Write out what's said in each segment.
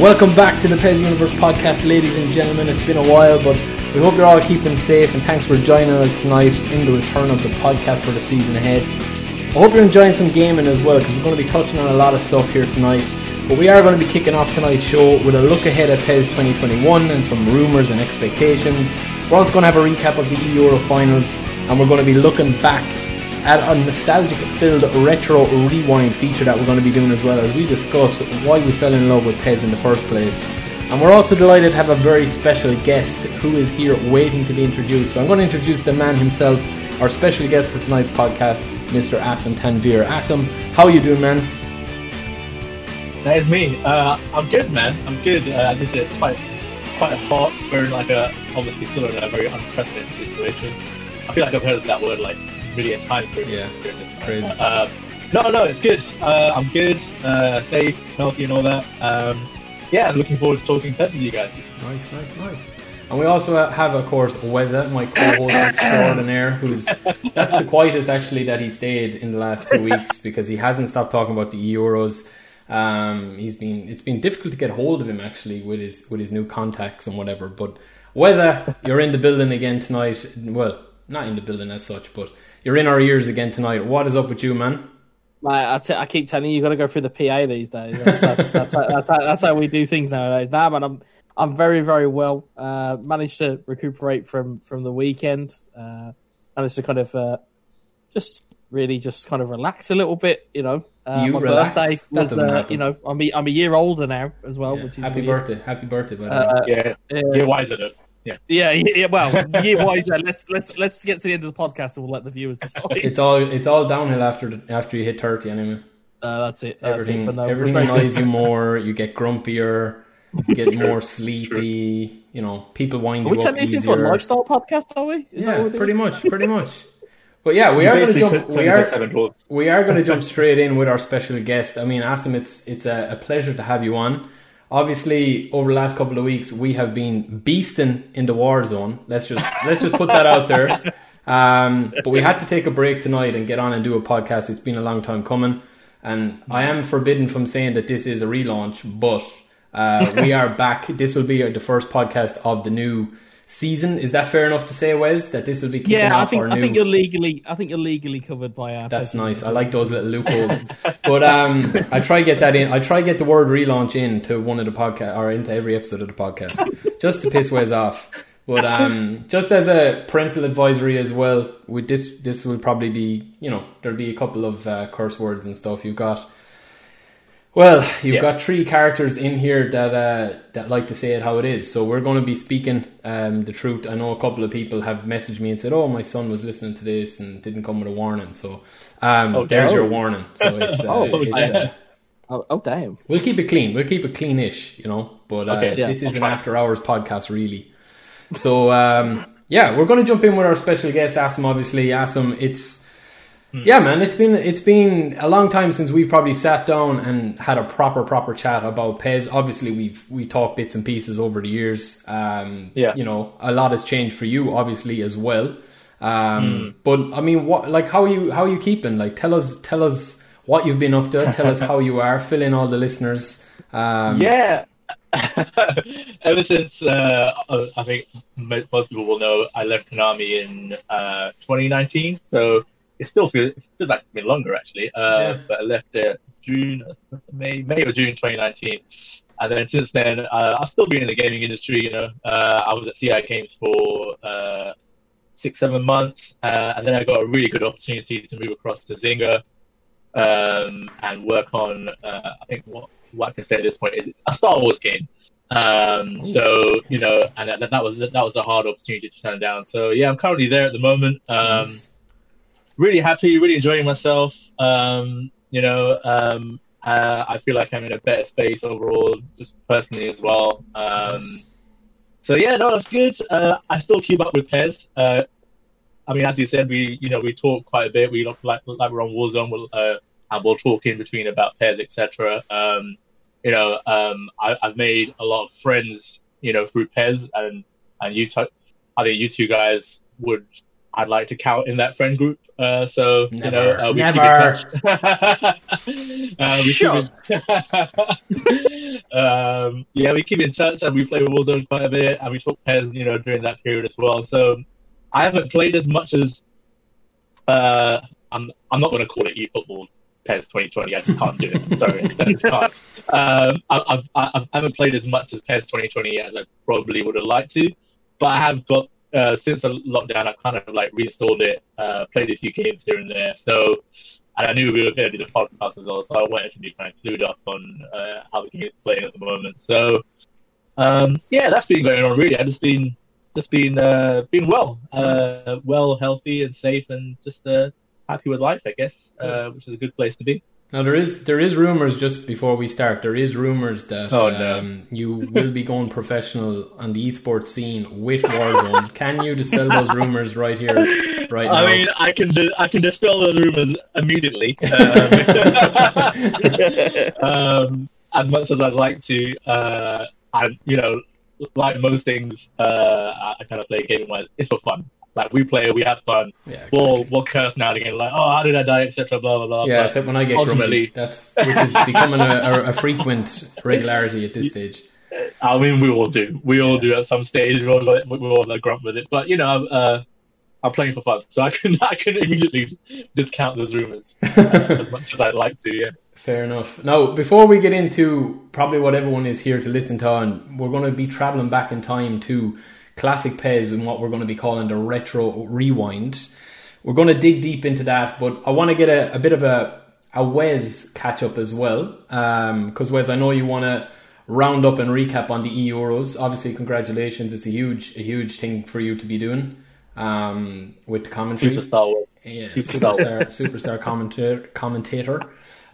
Welcome back to the Pez Universe podcast, ladies and gentlemen. It's been a while, but we hope you're all keeping safe and thanks for joining us tonight in the return of the podcast for the season ahead. I hope you're enjoying some gaming as well because we're going to be touching on a lot of stuff here tonight. But we are going to be kicking off tonight's show with a look ahead at PES 2021 and some rumours and expectations. We're also going to have a recap of the Euro finals and we're going to be looking back at a nostalgic filled retro rewind feature that we're going to be doing as well as we discuss why we fell in love with Pez in the first place. And we're also delighted to have a very special guest who is here waiting to be introduced. So I'm going to introduce the man himself, our special guest for tonight's podcast, Mr. Asim Tanvir. Asim, how are you doing, man? That is me. Uh, I'm good, man. I'm good. Uh, this is quite quite hot. We're in like a obviously still in a very unprecedented situation. I feel like I've heard that word like really at times Yeah, this crazy. Uh, no, no, it's good. Uh, I'm good, uh, safe, healthy, and all that. Um, yeah, I'm looking forward to talking Pez with you guys. Nice, nice, nice. And we also have, of course, Weza, my co-host extraordinaire, who's that's the quietest actually that he stayed in the last two weeks because he hasn't stopped talking about the Euros. Um, he's been it's been difficult to get hold of him actually with his with his new contacts and whatever. But Weza, you're in the building again tonight. Well, not in the building as such, but you're in our ears again tonight. What is up with you, man? Like, I, t- I keep telling you, you've got to go through the PA these days. That's that's that's, how, that's, how, that's how we do things nowadays. Nah, man, I'm I'm very very well. Uh, managed to recuperate from from the weekend. Uh, managed to kind of uh, just really just kind of relax a little bit. You know, uh, You my relax? birthday That was doesn't uh, you know I'm a, I'm a year older now as well, Yeah. which is Happy weird. birthday! Happy birthday, by the way. Uh, Yeah, yeah, you're wiser though. Yeah. yeah, yeah. Well, year wise, yeah, let's let's let's get to the end of the podcast and we'll let the viewers decide. it's all it's all downhill after the, after you hit thirty anyway. Uh, that's it. That's everything it. No, everything annoys you more. You get grumpier. You get more sleepy. You know, people wind Are you we up turning this into a easier. lifestyle podcast? Are we? Is that yeah, what pretty much, pretty much. But yeah, we You are going to jump. We are we are going to jump straight in with our special guest. I mean, Asim, it's it's a, a pleasure to have you on. Obviously, over the last couple of weeks, we have been beasting in the war zone. Let's just let's just put that out there. Um, but we had to take a break tonight and get on and do a podcast. It's been a long time coming, and I am forbidden from saying that this is a relaunch, but uh, we are back. This will be the first podcast of the new season. Is that fair enough to say, Wes? That this will be kicking Yeah, I think our I new. think you're legally. I think you're legally covered by our. That's nice. I like those little loopholes. but um, I try get that in. I try to get the word relaunch into one of the podcast or into every episode of the podcast, just to piss Wes off. But um, just as a parental advisory as well, with this, this will probably be you know there'll be a couple of uh, curse words and stuff. You've got. Well, you've Yeah. got three characters in here that uh, that like to say it how it is. So we're going to be speaking um, the truth. I know a couple of people have messaged me and said, "Oh, my son was listening to this and didn't come with a warning." So um, Oh, there's no. your warning. So it's, uh, Oh, it's, uh, Oh, oh damn! we'll keep it clean. We'll keep it cleanish, you know. But uh, Okay, yeah, this is an after hours podcast, really. So um, yeah, we're going to jump in with our special guest, Asim. Obviously, Asim. It's yeah, man. It's been it's been a long time since we've probably sat down and had a proper proper chat about Pez. Obviously, we've we talked bits and pieces over the years. Um, Yeah. you know, a lot has changed for you, obviously as well. Um, But I mean, what like how are you how are you keeping? Like, tell us tell us what you've been up to. Tell us how you are. Fill in all the listeners. Um, Yeah. Ever since uh, uh, I think most people will know, I left Konami in uh, 2019. So it still feels, it feels like it's been longer actually. Uh, Yeah. But I left it June, May, May or June 2019. And then since then, uh, I've still been in the gaming industry. You know, uh, I was at CI Games for uh, six, seven months, uh, and then I got a really good opportunity to move across to Zynga um, and work on. Uh, I think what what I can say at this point is a Star Wars game. Um, so you know, and that, that was that was a hard opportunity to turn down. So yeah, I'm currently there at the moment. Um, really happy, really enjoying myself. Um, you know, um, uh, I feel like I'm in a better space overall, just personally as well. Um, so yeah, no, it's good. Uh, I still keep up with Pez. Uh, I mean, as you said, we you know we talk quite a bit. We look like like we're on Warzone, we'll, uh, and we'll talk in between about Pez, etc. Um, you know, um, I, I've made a lot of friends, you know, through Pez, and and you, t- I think you two guys would I'd like to count in that friend group. Uh, so Never. you know, uh, we Never. keep in touch. uh, we keep in- um, yeah, we keep in touch and we play Warzone quite a bit, and we talk Pez, you know, during that period as well. So I haven't played as much as uh, I'm. I'm not going to call it eFootball Pez 2020. I just can't do it. Sorry, I just can't. Um, I, I've, I, I haven't played as much as PES 2020 as I probably would have liked to, but I have got uh, since the lockdown. I kind of like reinstalled it, uh, played a few games here and there. So, and I knew we were going to do the podcast as well, so I wanted to be kind of clued up on uh, how the game's playing at the moment. So, um, yeah, that's been going on really. I've just been just been uh, been well, uh, well, healthy and safe, and just uh, happy with life, I guess, uh, which is a good place to be. Now there is there is rumors just before we start. There is rumors that Oh, no. um, you will be going professional on the esports scene with Warzone. Can you dispel those rumors right here, right now? I mean, I can I can dispel those rumors immediately. Um, um, as much as I'd like to, uh, I you know, like most things, uh, I kind of play gaming wise. It's for fun. Like we play, we have fun. yeah, We'll we'll curse now and again, like, oh, how did I die, etc. Blah blah blah. yeah. But Except when I get ultimately, grumpy, that's which is becoming a, a, a frequent regularity at this stage. I mean, we all do. We all do at some stage. We all we all like with it. But you know, uh, I'm playing for fun, so I can I can immediately discount those rumors uh, as much as I'd like to. Yeah. Fair enough. Now, before we get into probably what everyone is here to listen to, on, we're going to be traveling back in time to classic Pez and what we're going to be calling the retro rewind. We're going to dig deep into that, but I want to get a, a bit of a a Wes catch up as well, because Wes, I know you want to round up and recap on the Euros. Obviously, congratulations! It's a huge a huge thing for you to be doing um, with the commentary Superstar. yeah, Superstar. superstar, superstar commentator, commentator.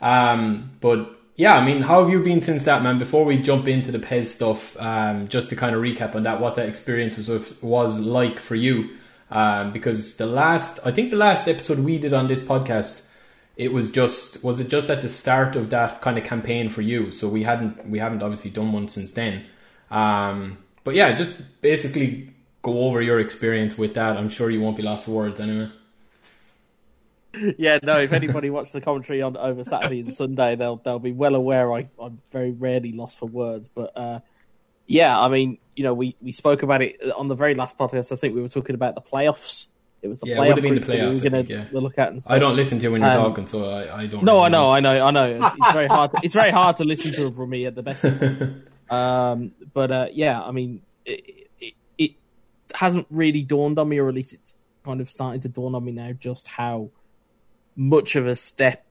Um, but yeah, I mean, how have you been since that, man? Before we jump into the Pez stuff, um, just to kind of recap on that, what that experience was was like for you, um, because the last, I think the last episode we did on this podcast, it was just was it just at the start of that kind of campaign for you? So we hadn't we haven't obviously done one since then. Um, but yeah, just basically go over your experience with that. I'm sure you won't be lost for words anyway. Yeah, no. If anybody watched the commentary on over Saturday and Sunday, they'll they'll be well aware I, I'm very rarely lost for words. But uh, yeah, I mean, you know, we, we spoke about it on the very last podcast. I think we were talking about the playoffs. It was the Yeah, it playoff been the that we playoffs, were going to yeah. look at and stuff. I don't listen to you when you're Um, talking, so I, I don't. No, really I know, I know, I know. It's, very hard. To, it's very hard to listen to from me at the best of times. Um, but uh, yeah, I mean, it, it, it hasn't really dawned on me, or at least it's kind of starting to dawn on me now, just how much of a step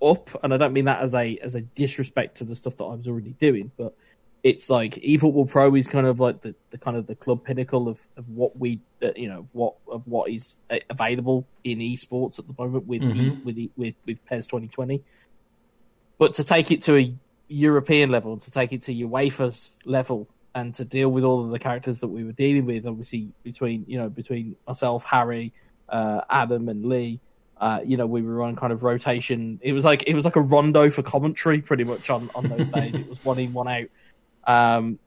up. And I don't mean that as a as a disrespect to the stuff that I was already doing, but it's like eFootball Pro is kind of like the, the kind of the club pinnacle of, of what we uh, you know of what of what is uh, available in esports at the moment with e, Mhm. with e, with with PES 2020. But to take it to a European level, to take it to UEFA's level, and to deal with all of the characters that we were dealing with, obviously between you know between myself, Harry, uh, Adam, and Lee, uh, you know we were on kind of rotation. It was like it was like a rondo for commentary, pretty much on on those days. It was one in, one out. Um,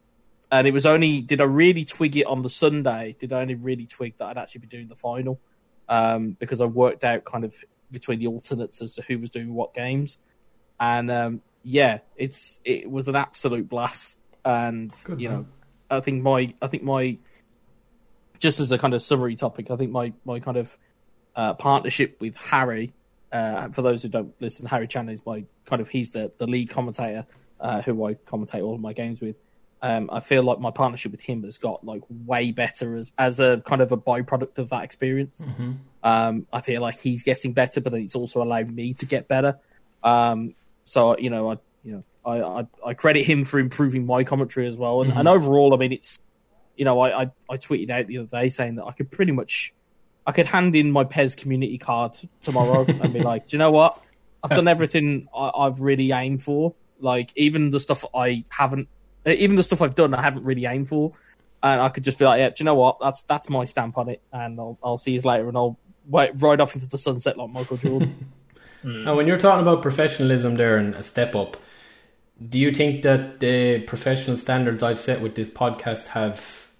and it was only did I really twig it on the Sunday? Did I only really twig that I'd actually be doing the final? Um, because I worked out kind of between the alternates as to who was doing what games, and um, yeah, it's it was an absolute blast. And Good you man. know, I think my I think my just as a kind of summary topic, I think my my kind of uh, partnership with Harry. Uh, for those who don't listen, Harry Chan is my kind of he's the the lead commentator uh, who I commentate all of my games with. Um, I feel like my partnership with him has got like way better as as a kind of a byproduct of that experience. Mm-hmm. Um, I feel like he's getting better, but then it's also allowed me to get better. Um, so you know, I you know, I, I, I credit him for improving my commentary as well. And, Mhm. and overall, I mean, it's you know, I, I I tweeted out the other day saying that I could pretty much I could hand in my Pez community card tomorrow and be like, do you know what? I've done everything I, I've really aimed for. Like even the stuff I haven't, uh, even the stuff I've done, I haven't really aimed for. And I could just be like, yeah, do you know what? That's that's my stamp on it, and I'll I'll see you later, and I'll wait, ride off into the sunset like Michael Jordan. Hmm. Now, when you're talking about professionalism there and a step up, do you think that the professional standards I've set with this podcast have,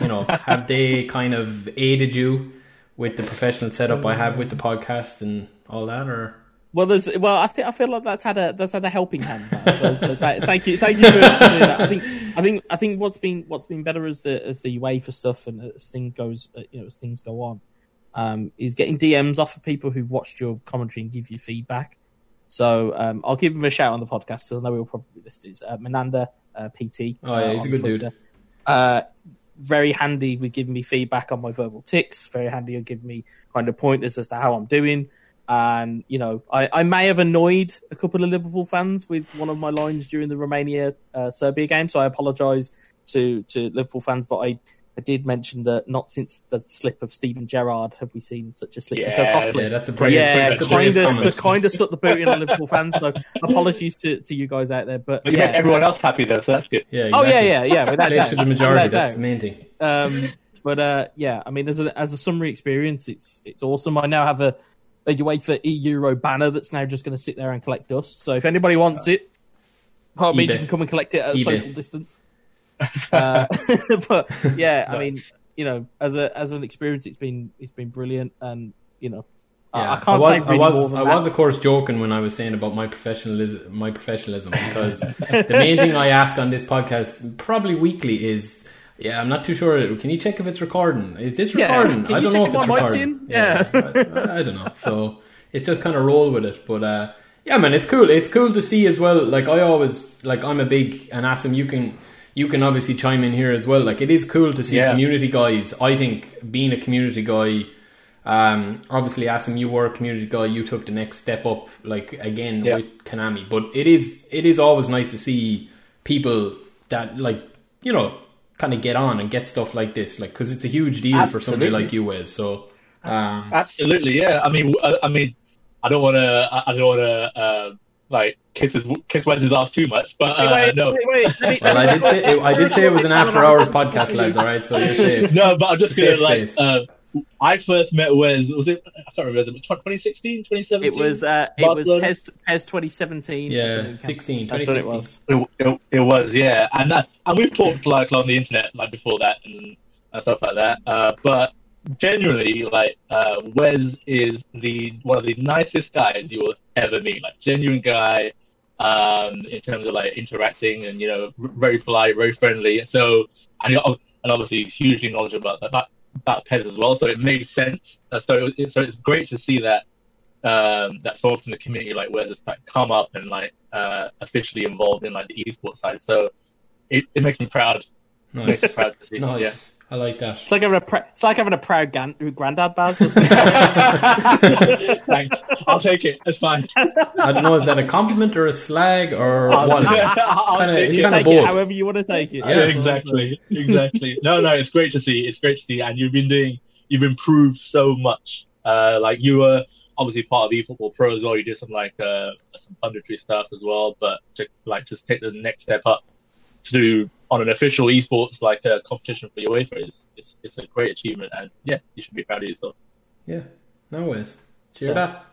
you know, have they kind of aided you with the professional setup I have with the podcast and all that, or Well, there's well, I think I feel like that's had a that's had a helping hand. So, so th- thank you, thank you for doing that. I think I think I think what's been what's been better as the as the UEFA stuff and as things goes, uh, you know, as things go on, um, is getting DMs off of people who've watched your commentary and give you feedback. So um, I'll give him a shout on the podcast. So I know he'll probably list is uh, Menanda uh, PT. Oh, yeah, uh, he's a good dude. Twitter. Uh, very handy with giving me feedback on my verbal ticks. Very handy with giving me kind of pointers as to how I'm doing. And you know, I, I may have annoyed a couple of Liverpool fans with one of my lines during the Romania uh, Serbia game, so I apologise to to Liverpool fans. But I, I did mention that not since the slip of Steven Gerrard have we seen such a slip. Yeah, Coughlin- yeah, that's a Great- pretty yeah, great- the brave kind of comment. the kind of stuck the boot in on Liverpool fans. So apologies to, to you guys out there, but But you yeah, made everyone else happy though, so that's good. Yeah, Oh yeah, yeah, yeah. Without Play doubt. the majority. Without That's doubt. the main thing. Um, but uh, yeah, I mean, as a as a summary experience, it's it's awesome. I now have a, a UEFA E Euro banner that's now just going to sit there and collect dust. So if anybody wants it, by all means, you can come and collect it at a eBay. social distance. Uh, but yeah, I mean, you know, as a as an experience, it's been it's been brilliant, and you know, I- Yeah, I can't was, say really I was, I was, of course, joking when I was saying about my professionalism. My professionalism, because the main thing I ask on this podcast, probably weekly, is yeah, I'm not too sure. Can you check if it's recording? Is this Yeah, recording? can I don't know check if it's recording. in? Yeah. I, I don't know. So it's just kind of roll with it. But uh, yeah, man, it's cool. It's cool to see as well. Like I always like, I'm a big and Asim, you can. You can obviously chime in here as well. Like it is cool to see Yeah. community guys. I think being a community guy, um, obviously, Asim, you were a community guy. You took the next step up, like again Yeah. with Konami. But it is it is always nice to see people that like you know kind of get on and get stuff like this, like because it's a huge deal for somebody like you, Wes. So um, Absolutely, yeah. I mean, I, I mean, I don't want to, I, I don't want to, uh, like kiss his kiss Wes's ass too much, but uh, wait, no, wait, wait, me- well, I did say it, I did say it was an after hours podcast, lads. All right, so you're safe. no, but I'm just gonna like, uh, I first met Wes. Was it? I can't remember. Was it 2016, 2017? It was uh, it was Barcelona? PES, PES 2017. Yeah, 16, That's what it was. It, it, it was, yeah, and that, and we've talked like on the internet like before that and, and stuff like that. Uh, but generally, like uh, Wes is the one of the nicest guys you will ever meet. Like genuine guy, um, in terms of like interacting and you know very polite, very friendly. So and and obviously he's hugely knowledgeable about about, about Pez as well. So it made sense. Uh, so it, so it's great to see that um, that someone from the community like Wes this like come up and like uh, officially involved in like the esports side. So it, it makes me proud. It makes me Nice, proud to see. nice. I like that. It's like having a pr- it's like having a proud gan- granddad, Baz. That's what Yeah. Thanks. I'll take it. It's fine. I don't know. Is that a compliment or a slag or I'll, what? I'll kinda- take you it. take it however you want to take it. Yeah, Yeah, exactly, exactly. No, no, it's great to see. It's great to see, and you've been doing, you've improved so much. Uh, like you were obviously part of eFootball Pro as well. You did some like uh, some punditry stuff as well, but to like just take the next step up to do on an official esports like uh, competition for UEFA is it's, it's a great achievement, and yeah, you should be proud of yourself. Yeah, no ways. Cheer So- that.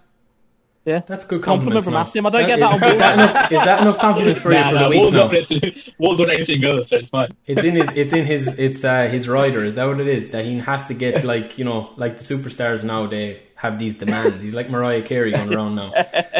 Yeah. That's a good Compliment compliments from now. Asim. I don't get Is- that on Is board. that enough? Is that enough compliments for you Nah, for nah, the week Warzone, now? it's, Warzone, anything goes, so it's fine. It's in his. It's in his. It's uh, his rider. Is that what it is? That he has to get like you know like the superstars now. Have these demands. He's like Mariah Carey going around now.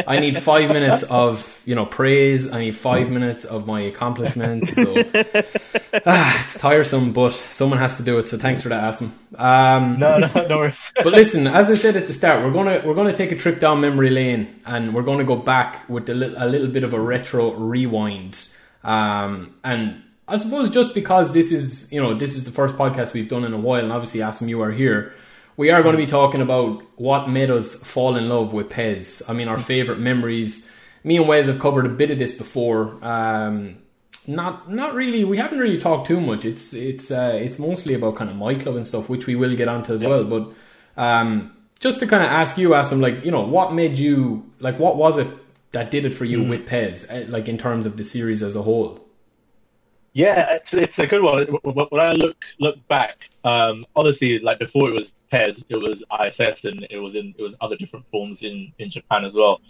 I need five minutes of you know praise. I need five minutes of my accomplishments. So ah, it's tiresome, but someone has to do it. So thanks for that, Asim. Um, No, no, no worries. but listen, as I said at the start, we're gonna we're gonna take a trip down memory lane, and we're gonna go back with a little, a little bit of a retro rewind. Um, and I suppose just because this is you know this is the first podcast we've done in a while, and obviously Asim, you are here. We are going to be talking about what made us fall in love with Pez. I mean, our favorite memories. Me and Wes have covered a bit of this before. Um, not not really. We haven't really talked too much. It's it's uh, it's mostly about kind of my club and stuff, which we will get onto as well. But um, just to kind of ask you, Asim, like you know, what made you like? What was it that did it for you with Pez? uh, Like in terms of the series as a whole. Yeah, it's it's a good one. When I look look back, um, honestly, like before it was PES, it was ISS, and it was in it was other different forms in in Japan as well.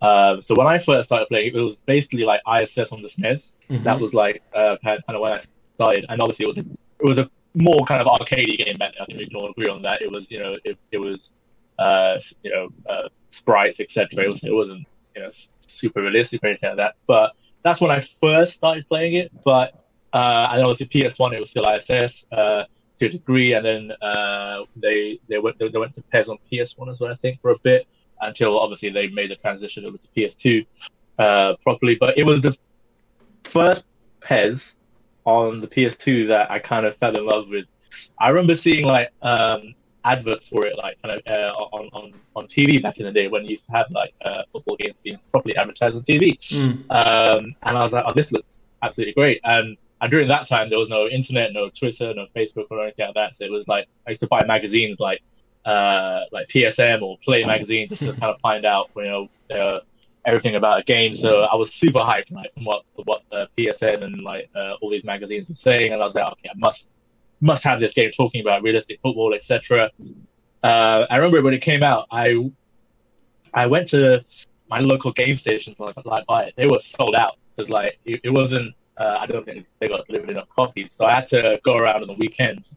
Um, so when I first started playing, it was basically like ISS on the SNES. Mhm. That was like uh, kind of when I started, and obviously it was a, it was a more kind of arcadey game back then. I think we can all agree on that. It was, you know, it, it was, uh, you know, uh, sprites, etc. It was, it wasn't, you know, super realistic or anything like that. But that's when I first started playing it. But uh, and obviously PS1, it was still ISS uh, to a degree, and then uh, they they went they went to PES on PS1 as well, I think, for a bit until obviously they made the transition over to PS2 uh, properly. But it was the first PES on the PS2 that I kind of fell in love with. I remember seeing like um, adverts for it, like kind of uh, on, on on TV back in the day when you used to have like uh, football games being properly advertised on TV. Mm. Um, and I was like, oh, this looks absolutely great. And and during that time, there was no internet, no Twitter, no Facebook, or anything like that. So it was like I used to buy magazines like uh, like PSM or Play magazine just to kind of find out you know uh, everything about a game. So I was super hyped like from what what uh, PSM and like uh, all these magazines were saying, and I was like, okay, I must must have this game talking about realistic football, etc. Uh, I remember when it came out, I I went to my local game station to like, like buy it. They were sold out because like it, it wasn't. Uh, I don't think they got delivered enough copies, so I had to go around on the weekend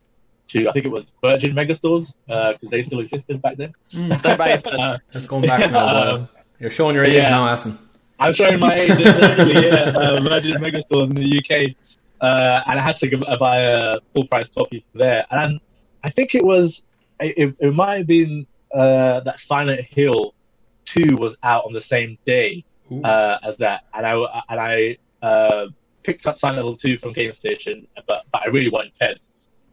to I think it was Virgin Megastores because uh, they still existed back then. Mm, That's going back now. Um, You're showing your age yeah. now, Asim. I'm showing my age exactly. yeah, uh, Virgin Megastores in the UK, uh, and I had to give, buy a full price copy there. And I think it was it, it might have been uh, that Silent Hill Two was out on the same day uh, as that, and I and I uh, picked up Silent Hill Two from Game Station, but but I really wanted PES.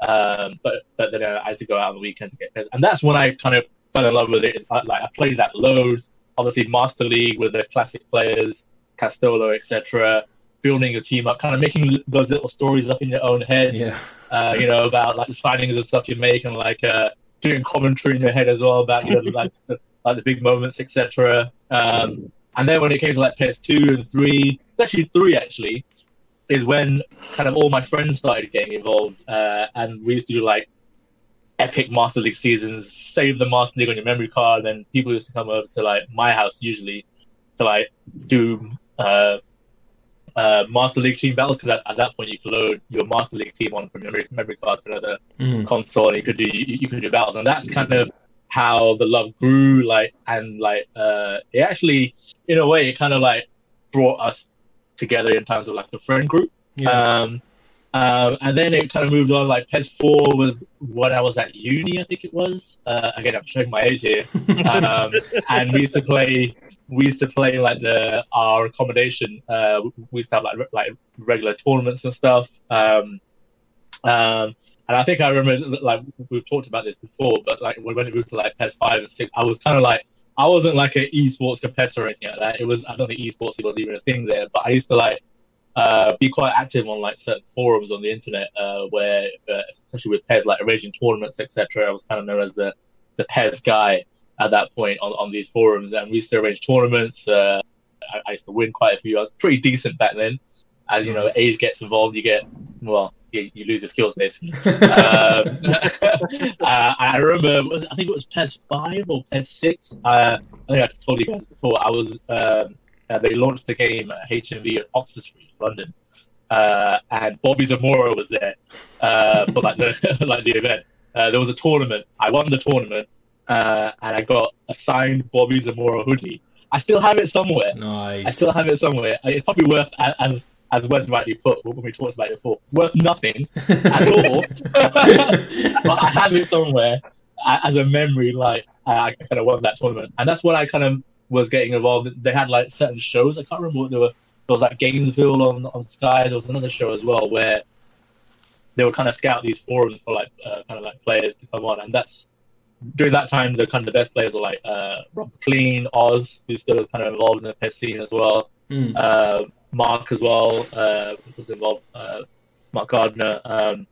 Um, but but then I had to go out on the weekend to get PES, and that's when I kind of fell in love with it. I, like I played that loads. Obviously, Master League with the classic players, Castolo, etc. Building a team up, kind of making those little stories up in your own head. Yeah. Uh, you know about like the signings and stuff you make, and like uh, doing commentary in your head as well about you know like the, like the big moments, etc. Um, and then when it came to like PES two and three, actually three actually, is when kind of all my friends started getting involved, uh, and we used to do like epic Master League seasons, save the Master League on your memory card, and then people used to come over to like my house usually to like do uh, uh, Master League team battles because at, at, that point you could load your Master League team on from memory memory card to another mm. console, and you could do you, you, could do battles, and that's kind of how the love grew. Like and like uh, it actually, in a way, it kind of like brought us together in terms of like a friend group. Yeah. Um, um, and then it kind of moved on. Like PES Four was when I was at uni, I think it was. Uh, again, I'm showing my age here. um, and we used to play. We used to play like the our accommodation. Uh, we used to have like like regular tournaments and stuff. Um, um, and I think I remember like we've talked about this before, but like when it moved to like PES Five and Six, I was kind of like I wasn't like an esports competitor or anything like that. It was I don't think esports was even a thing there, but I used to like uh, be quite active on like certain forums on the internet uh, where, uh, especially with PES, like arranging tournaments, etc. I was kind of known as the the PES guy at that point on, on these forums, and we used to arrange tournaments. Uh, I, I, used to win quite a few. I was pretty decent back then. As you know, age gets involved, you get well, you, you lose your skills basically. um, uh, I remember, was, I think it was PES five or PES six. Uh, I think I told you guys before. I was um, uh, they launched the game at HMV at Oxford Street, London, uh, and Bobby Zamora was there uh, for like the like the event. Uh, there was a tournament. I won the tournament, and I got a signed Bobby Zamora hoodie. I still have it somewhere. Nice. I still have it somewhere. It's probably worth as as Wes rightly put when we talked about it before, worth nothing at all. but I have it somewhere as a memory, like I kind of won that tournament, and that's when I kind of was getting involved. They had like certain shows. I can't remember what they were. There was like Gainesville on on Sky. There was another show as well where they would kind of scout these forums for like uh, kind of like players to come on, and that's during that time the kind of the best players were like uh, Rob Clean, Oz, who's still kind of involved in the PES scene as well. Mm. Uh, Mark as well uh, was involved. Uh, Mark Gardner, um,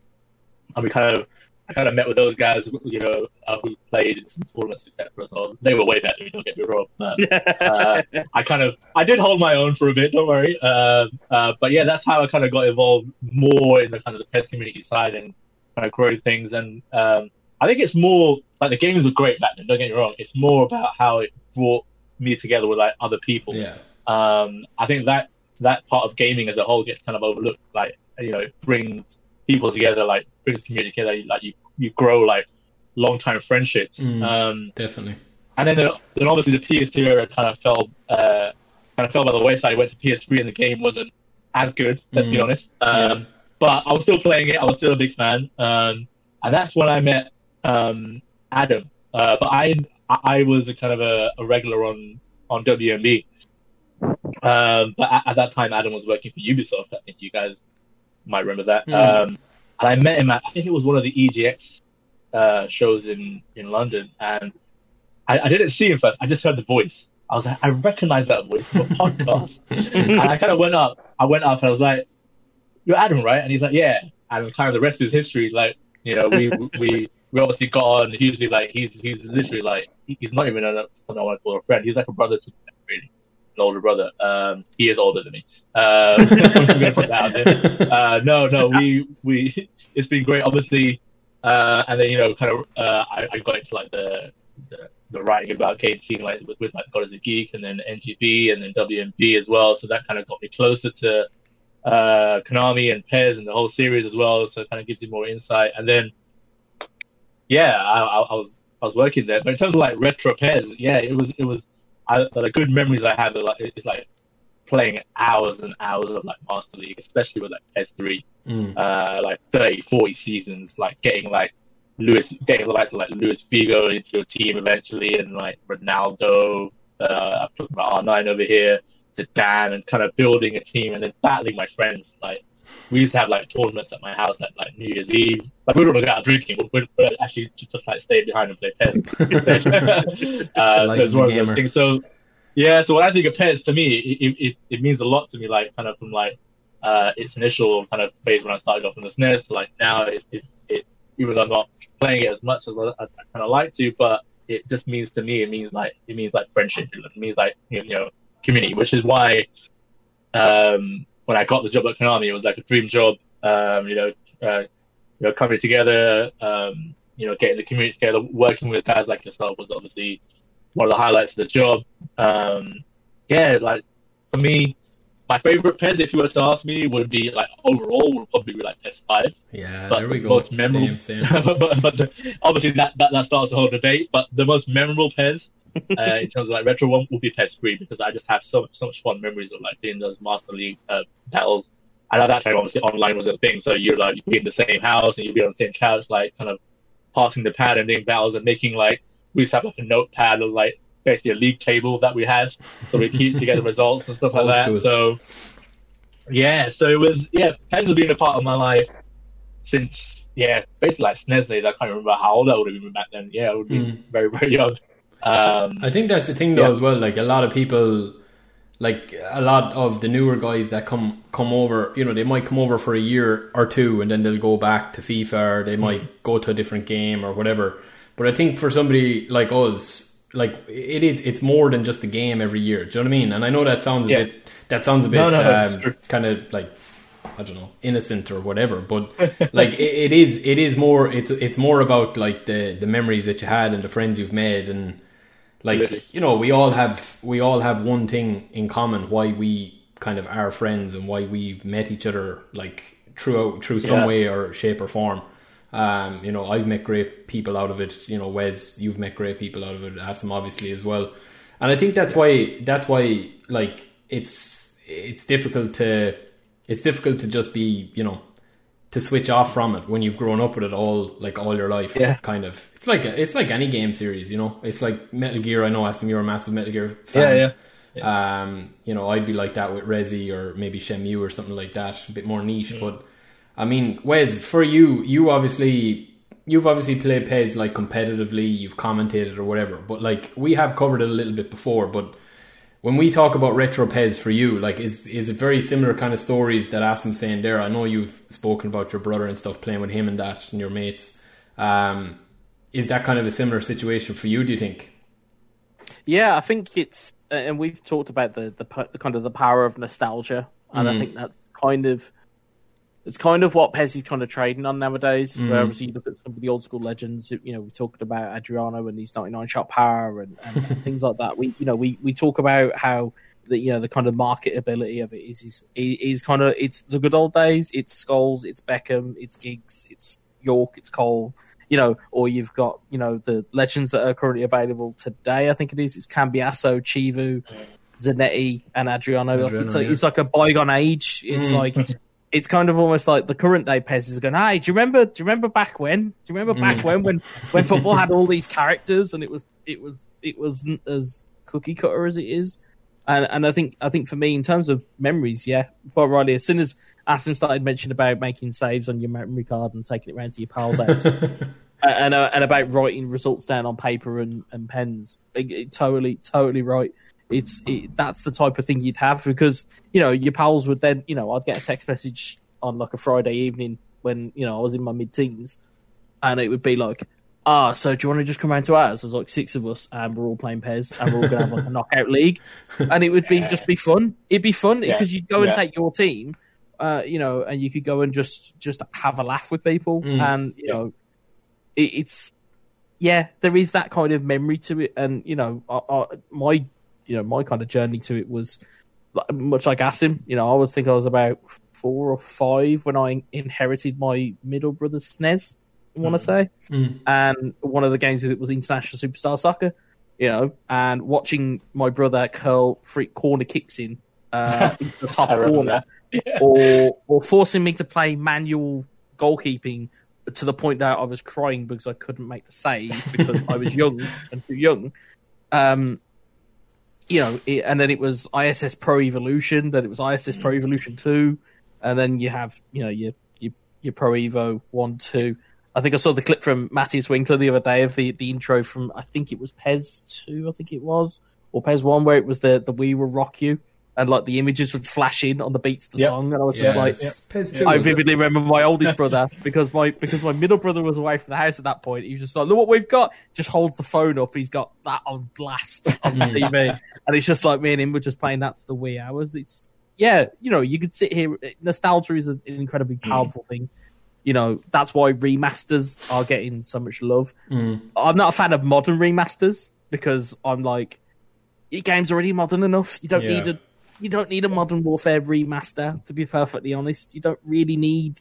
and we kind of I kind of met with those guys, you know, uh, who played in some tournaments, etc. So they were way better. Don't get me wrong. Uh, I kind of I did hold my own for a bit. Don't worry. Uh, uh, but yeah, that's how I kind of got involved more in the kind of the PES community side and kind of growing things. And um, I think it's more like the games were great back then. Don't get me wrong. It's more about how it brought me together with like other people. Yeah. Um, I think that that part of gaming as a whole gets kind of overlooked. Like you know, it brings people together, like brings community together. Like you, you grow like long time friendships. Mm. Um, Definitely. and then, then obviously the PS2 era kind of fell, uh, kind of fell by the wayside. I Went to PS3 and the game wasn't as good. Let's be Mm. honest. Um, But I was still playing it. I was still a big fan. Um, and that's when I met um, Adam. Uh, but I I was a kind of a, a regular on on WMB. Um, but at, at that time, Adam was working for Ubisoft. I think you guys might remember that. Mm. Um, and I met him at I think it was one of the EGX uh, shows in in London, and I, I didn't see him first. I just heard the voice. I was like, I recognize that voice from a podcast. and I kind of went up. I went up and I was like, "You're Adam, right?" And he's like, "Yeah." And kind of the rest is history. Like, you know, we we we obviously got on hugely. Like, he's he's literally like he's not even a, something I want to call a friend. He's like a brother to me, really, an older brother. Um, he is older than me. Um, I'm put that out there. Uh, no, no, we we it's been great. Obviously, uh, and then you know, kind of, uh, I, I got into like the, the the writing about scene, like with, with like God is a Geek, and then NGB, and then WMB as well. So that kind of got me closer to uh, Konami and Pez and the whole series as well. So it kind of gives you more insight. And then, yeah, I, I, I was I was working there. But in terms of like retro Pez, yeah, it was it was I, the good memories I have. Are like it's like playing hours and hours of like Master League, especially with like Pez three Mm. uh, like 30, 40 seasons, like getting like Luis, getting the likes of like Luis Figo into your team eventually, and like Ronaldo. Uh, I'm talking about R9 over here, Zidane, and kind of building a team, and then battling my friends. Like we used to have like tournaments at my house at like New Year's Eve. Like we wouldn't go out drinking, we'd, we'd, we'd actually just like stay behind and play PES. uh, Life so it's a one of those things. So yeah, so when I think of PES, to me, it, it, it means a lot to me. Like kind of from like uh, its initial kind of phase when I started off in the SNES to like now, it, it, it even though I'm not playing it as much as I, I kind of like to, but it just means to me, it means like it means like friendship. It means like you know community, which is why um, when I got the job at Konami, it was like a dream job. Um, you know, uh, you know, coming together, um, you know, getting the community together, working with guys like yourself was obviously one of the highlights of the job. Um, yeah, like for me, my favorite PES, if you were to ask me, would be like overall would probably be like PES five. Yeah, But there we go. most memorable- Same, same. but but the, obviously that, that that starts the whole debate. But the most memorable PES uh, in terms of like retro one would be PES three because I just have so much so much fun memories of like doing those Master League uh, battles. And at that time, obviously, online was a thing, so you're like you'd be in the same house and you'd be on the same couch, like kind of passing the pad and doing battles and making like we used to have like a notepad of like basically a league table that we had, so we keep together results and stuff like that. school. So yeah, so it was yeah, PES has been a part of my life since yeah, basically like SNES days. I can't remember how old I would have been back then. Yeah, I would be Mm. very very young. Um, I think that's the thing though Yeah. as well. Like a lot of people, like a lot of the newer guys that come come over, you know, they might come over for a year or two, and then they'll go back to FIFA, or they might go to a different game or whatever. But I think for somebody like us, like it is, it's more than just a game every year. Do you know what I mean? And I know that sounds a Yeah. bit, that sounds a bit, No, no, um, kind of like I don't know, innocent or whatever. But like it, it is, it is more. It's it's more about like the the memories that you had and the friends you've made and like Absolutely. you know we all have we all have one thing in common why we kind of are friends and why we've met each other like throughout through some Yeah. way or shape or form. Um, you know, I've met great people out of it. You know, Wes, you've met great people out of it. Asim, obviously, as well. And I think that's why that's why like it's it's difficult to it's difficult to just be you know to switch off from it when you've grown up with it all like all your life. Yeah. kind of. It's like it's like any game series. You know, it's like Metal Gear. I know, Asim, you're a massive Metal Gear fan. yeah, yeah. Um, you know, I'd be like that with Resi or maybe Shenmue or something like that, a bit more niche. But I mean, Wes, for you, you obviously you've obviously played PES like competitively, you've commentated or whatever. But like we have covered it a little bit before. But when we talk about retro PES for you, like is is it very similar kind of stories that Asim's saying there? I know you've spoken about your brother and stuff playing with him and that and your mates. Um, is that kind of a similar situation for you? Do you think? Yeah, I think it's, and we've talked about the the, the kind of the power of nostalgia, and I Mm. think that's kind of it's kind of what Pez is kind of trading on nowadays. Mm. Where obviously you look at some of the old school legends, you know, we talked about Adriano and his ninety nine shot power and, and, and things like that. We, you know, we we talk about how the you know the kind of marketability of it is is is kind of it's the good old days. It's Scholes, it's Beckham, it's Giggs, it's Yorke, it's Cole. You know, or you've got you know the legends that are currently available today. I think it is. It's Cambiasso, Chivu, Zanetti, and Adriano. Adriano, it's, like, yeah. it's like a bygone age. It's Mm. like it's kind of almost like the current day Pez is going. Hey, do you remember? Do you remember back when? Do you remember back Mm. when when when football had all these characters and it was it was it wasn't as cookie cutter as it is. And and I think I think for me in terms of memories, yeah, quite rightly. As soon as Asim started mentioning about making saves on your memory card and taking it around to your pal's house, and uh, and about writing results down on paper and, and pens. It, it- totally, totally right. It's it, that's the type of thing you'd have because you know your pals would then you know I'd get a text message on like a Friday evening when you know I was in my mid teens, and it would be like. Ah, so do you want to just come round to ours? There's like six of us, and we're all playing Pez, and we're all gonna have like a knockout league, and it would be just be fun. It'd be fun Yeah. because you'd go and Yeah. take your team, uh, you know, and you could go and just just have a laugh with people, Mm. and you know, it, it's yeah, there is that kind of memory to it, and you know, I, I, my you know my kind of journey to it was much like Asim. You know, I always think I was about four or five when I inherited my middle brother's SNES. I want to say, Mm. and one of the games with it was International Superstar Soccer. You know, and watching my brother curl freak corner kicks in uh, the top corner that. or or forcing me to play manual goalkeeping to the point that I was crying because I couldn't make the save because I was young and too young. Um, you know, it, and then it was ISS Pro Evolution, then it was ISS Pro mm. Evolution Two, and then you have you know your your, your Pro Evo One Two. I think I saw the clip from Matthias Winkler the other day of the, the intro from I think it was Pez Two, I think it was, or Pez One, where it was the the We Will Rock You, and like the images would flash in on the beats of the Yep. song, and I was Yeah, just like, it's Pez 2 I vividly remember my oldest brother because my because my middle brother was away from the house at that point. He was just like, "Look what we've got!" Just holds the phone up. He's got that on blast on the TV, and it's just like me and him were just playing that to the wee hours. It's yeah, you know, you could sit here. Nostalgia is an incredibly powerful thing. You know, that's why remasters are getting so much love. Mm. I'm not a fan of modern remasters because I'm like, your game's already modern enough. You don't Yeah. need a you don't need a modern warfare remaster. To be perfectly honest, you don't really need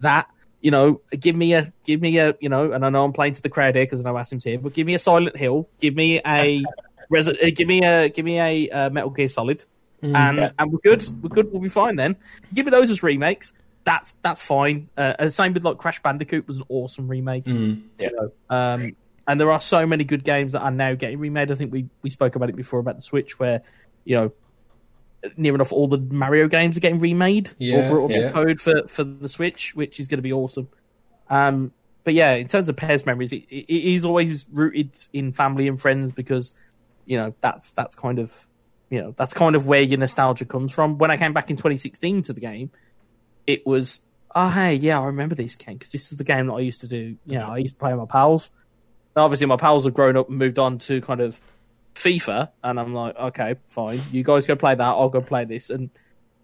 that. You know, give me a give me a you know, and I know I'm playing to the crowd here because I know Asim's here, but give me a Silent Hill, give me a Resi- uh, give me a give me a uh, Metal Gear Solid, Mm. and Yeah. and we're good. We're good. We'll be fine then. Give me those as remakes. That's that's fine. Uh, same with like Crash Bandicoot was an awesome remake. Mm. Um, and there are so many good games that are now getting remade. I think we, we spoke about it before about the Switch, where you know near enough all the Mario games are getting remade Yeah, or brought up yeah. to code for, for the Switch, which is going to be awesome. Um, but yeah, in terms of Pez memories, it, it it is always rooted in family and friends because you know that's that's kind of you know that's kind of where your nostalgia comes from. When I came back in 2016 to the game, it was oh hey yeah I remember this game because this is the game that I used to do. You know I used to play with my pals. And obviously my pals have grown up and moved on to kind of FIFA, and I'm like okay fine, you guys go play that, I'll go play this, and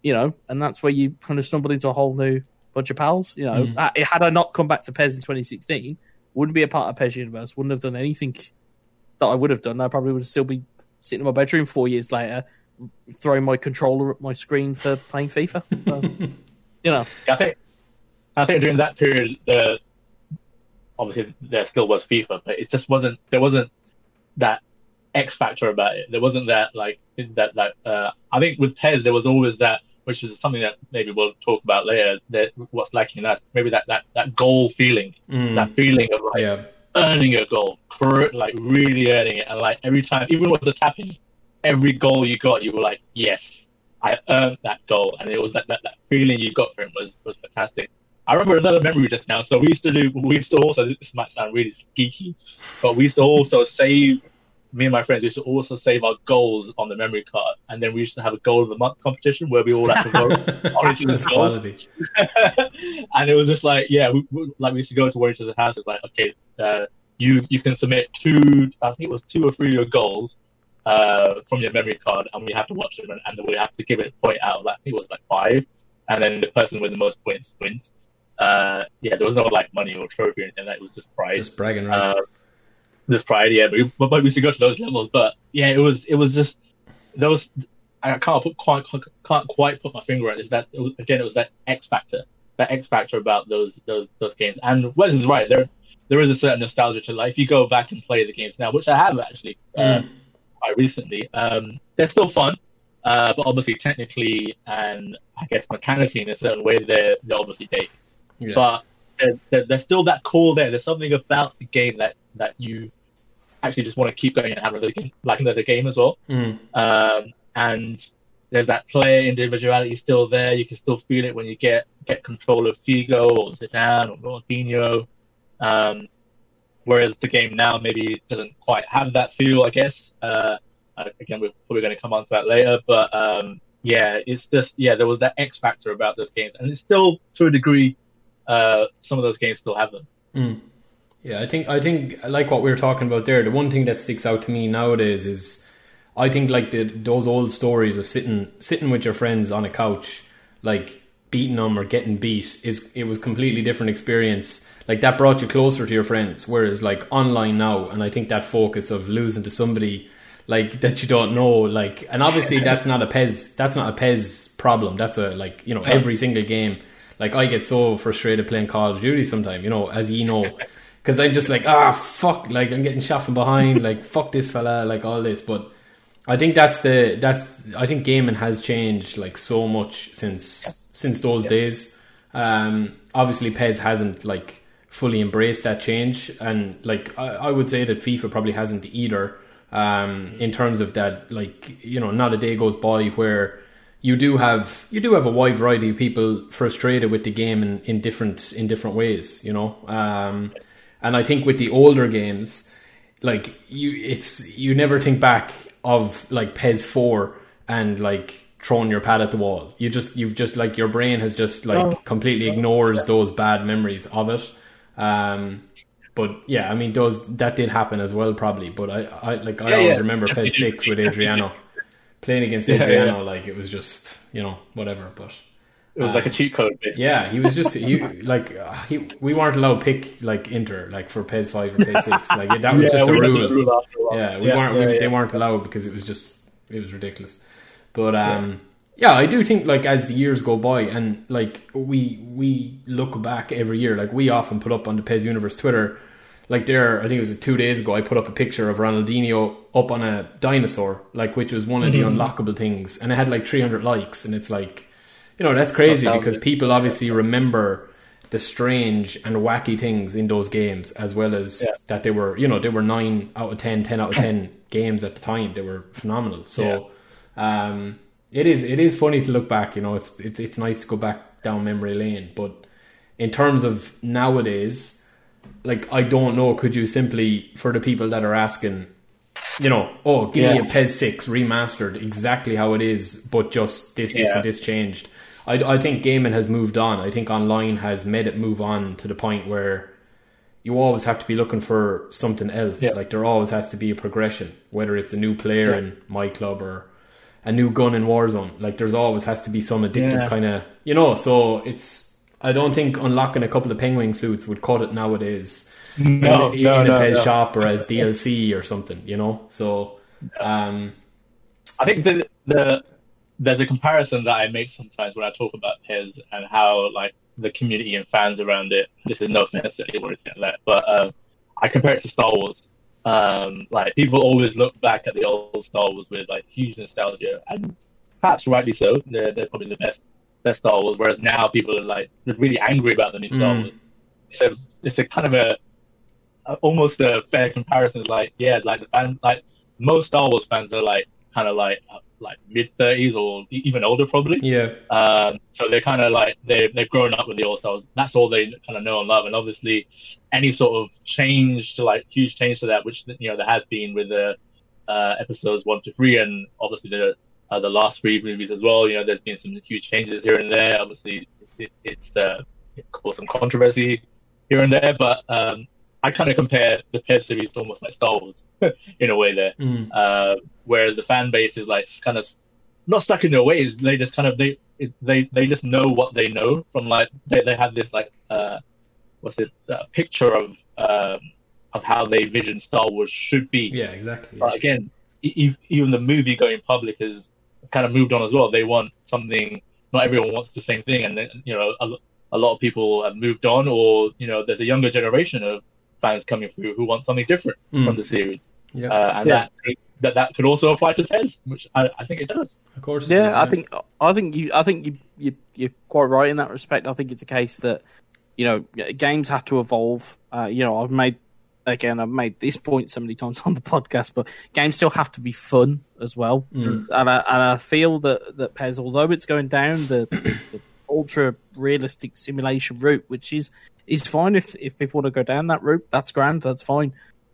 you know, and that's where you kind of stumbled into a whole new bunch of pals. You know, Mm. Uh, had I not come back to Pez in 2016, wouldn't be a part of Pez Universe, wouldn't have done anything that I would have done. I probably would still be sitting in my bedroom four years later, throwing my controller at my screen for playing FIFA. So, you know, I think I think during that period, the obviously there still was FIFA, but it just wasn't there wasn't that X factor about it. There wasn't that like that like uh, I think with Pez there was always that, which is something that maybe we'll talk about later. That what's lacking in that maybe that that that goal feeling, Mm. that feeling of like Yeah. earning a goal, like really earning it, and like every time, even with the tapping, every goal you got, you were like, yes, I earned that goal, and it was that that, that feeling you got from it was was fantastic. I remember another memory just now. So we used to do, we used to also, this might sound really geeky, but we used to also save, me and my friends used to also save our goals on the memory card. And then we used to have a goal of the month competition where we all had to vote on each other's goals. and it was just like, yeah, we, we, like we used to go to one each other's houses, like, okay, uh, you you can submit two, I think it was two or three of your goals uh, from your memory card, and we have to watch them, and, and we have to give it a point out. Like, I think it was like five, and then the person with the most points wins. Uh, yeah, there was no like money or trophy or anything. Like, it was just pride Just bragging rights. This pride, yeah. But we, but we used to go to those levels. But yeah, it was it was just those I can't put quite can't quite put my finger on it. Is that it was, again? It was that X factor, that X factor about those those those games. And Wes is right. There there is a certain nostalgia to life. You go back and play the games now, which I have actually uh, quite recently. Um, they're still fun, uh, but obviously technically and I guess mechanically in a certain way, they're they're obviously dated. Yeah. But there, there, there's still that core there. There's something about the game that that you actually just want to keep going and have another game, like another game as well. Mm. Um, and there's that player individuality still there. You can still feel it when you get get control of Figo or Zidane or Ronaldinho. Um, whereas the game now maybe doesn't quite have that feel, I guess. Uh, again, we're probably going to come on to that later, but um, yeah, it's just yeah, there was that X factor about those games, and it's still to a degree, uh, some of those games still have them. Mm. Yeah, I think I think like what we were talking about there. The one thing that sticks out to me nowadays is I think like the those old stories of sitting sitting with your friends on a couch, like beating them or getting beat is it was completely different experience. Like that brought you closer to your friends. Whereas like online now, and I think that focus of losing to somebody like that you don't know, like and obviously that's not a Pez that's not a Pez problem. That's a like you know every single game. Like I get so frustrated playing Call of Duty sometimes, you know, as you know, because I'm just like ah fuck, like I'm getting shot from behind, like fuck this fella, like all this, but. I think that's the that's I think gaming has changed like so much since since those days. Um, obviously, Pez hasn't like fully embraced that change, and like I, I would say that FIFA probably hasn't either. Um, in terms of that, like you know, not a day goes by where you do have you do have a wide variety of people frustrated with the game in, in different in different ways. You know, um, and I think with the older games, like you, it's you never think back of like Pez four and like throwing your pad at the wall. You just you've just like your brain has just like Oh. completely ignores those bad memories of it. Um, but yeah, I mean those that did happen as well probably. But I, I like I Yeah, always yeah. remember Definitely Pez six with. Adriano playing against Yeah, Adriano. yeah. Like it was just you know whatever. But It was like a cheat code, basically. yeah, he was just he like uh, he we weren't allowed to pick like Inter like for Pez five or Pez six. Like that was Yeah, just a we had the rule. rule after a while. Yeah, we Yeah, weren't. yeah, we. They weren't allowed because it was just it was ridiculous. But um, yeah. I do think like as the years go by and like we we look back every year, like we often put up on the Pez Universe Twitter. Like there, I think it was two days ago. I put up a picture of Ronaldinho up on a dinosaur, like which was one of the unlockable things, and it had like 300 likes. And it's like, you know, that's crazy because people obviously remember the strange and wacky things in those games, as well as Yeah. that they were, you know, they were nine out of 10, 10 out of 10 games at the time. They were phenomenal. So, um, it is, it is funny to look back, you know, it's, it's, it's nice to go back down memory lane. But in terms of nowadays, like, I don't know, could you simply, for the people that are asking, you know, oh, give me a Pez 6 remastered exactly how it is, but just this, this, and this changed. I, I think gaming has moved on. I think online has made it move on to the point where you always have to be looking for something else. Yeah. Like there always has to be a progression, whether it's a new player Yeah. in my club or a new gun in Warzone. Like there's always has to be some addictive Yeah. kind of, you know. So it's I don't think unlocking a couple of penguin suits would cut it nowadays No, in, no, in a no, pet no. shop or as DLC or something, you know. So um, I think the, the there's a comparison that I make sometimes when I talk about Pez and how like the community and fans around it. This is no offense to anyone like that, but um, I compare it to Star Wars. Um, like people always look back at the old Star Wars with like huge nostalgia, and perhaps rightly so. They're, they're probably the best best Star Wars. Whereas now people are like really angry about the new Star Mm. Wars. It's a it's a kind of a, a almost a fair comparison. Like yeah, like the fan like most Star Wars fans are like kind of like like mid thirties or even older probably. yeah, Um, so they're kind of like they they've grown up with the All Stars. That's all they kind of know and love. And obviously, any sort of change to like huge change to that, which you know there has been with the uh, episodes one to three, and obviously the uh, the last three movies as well. You know, there's been some huge changes here and there. Obviously, it, it's uh, it's caused some controversy here and there, but um, I kind of compare the Pez series to almost like Star Wars in a way there. Mm. Uh, whereas the fan base is like kind of not stuck in their ways. They just kind of they they they just know what they know from like they they have this like uh what's it uh, picture of um of how they vision Star Wars should be. yeah, exactly. But again, e- even the movie going public has kind of moved on as well. They want something. Not everyone wants the same thing, and then, you know, a, a lot of people have moved on, or you know, there's a younger generation of fans coming through who want something different Mm. from the series, Yeah, uh, and Yeah. that that that could also apply to Pez, which I, I think it does. of course. it is, Yeah, I think I think you I think you, you you're quite right in that respect. I think it's a case that you know games have to evolve. Uh, you know, I've made again I've made this point so many times on the podcast, but games still have to be fun as well. Mm. And I and I feel that that Pez, although it's going down the, the ultra realistic simulation route, which is is fine if if people want to go down that route, that's grand, that's fine.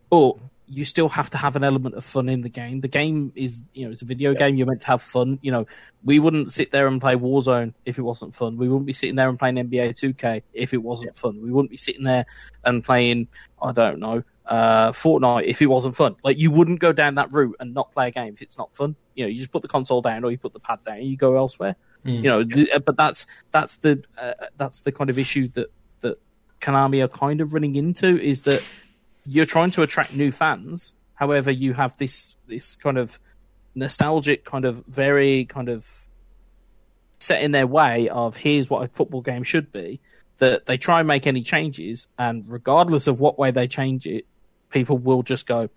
But you still have to have an element of fun in the game. The game is, you know, it's a video game. You're meant to have fun. You know, we wouldn't sit there and play Warzone if it wasn't fun. We wouldn't be sitting there and playing NBA 2K if it wasn't fun. We wouldn't be sitting there and playing, I don't know, uh, Fortnite if it wasn't fun. Like you wouldn't go down that route and not play a game if it's not fun. You know, you just put the console down or you put the pad down you go elsewhere. Mm. You know, th- uh, but that's that's the uh, that's the kind of issue that that Konami are kind of running into is that you're trying to attract new fans. However, you have this this kind of nostalgic, kind of very kind of set in their way of here's what a football game should be. That they try and make any changes, and regardless of what way they change it, people will just go.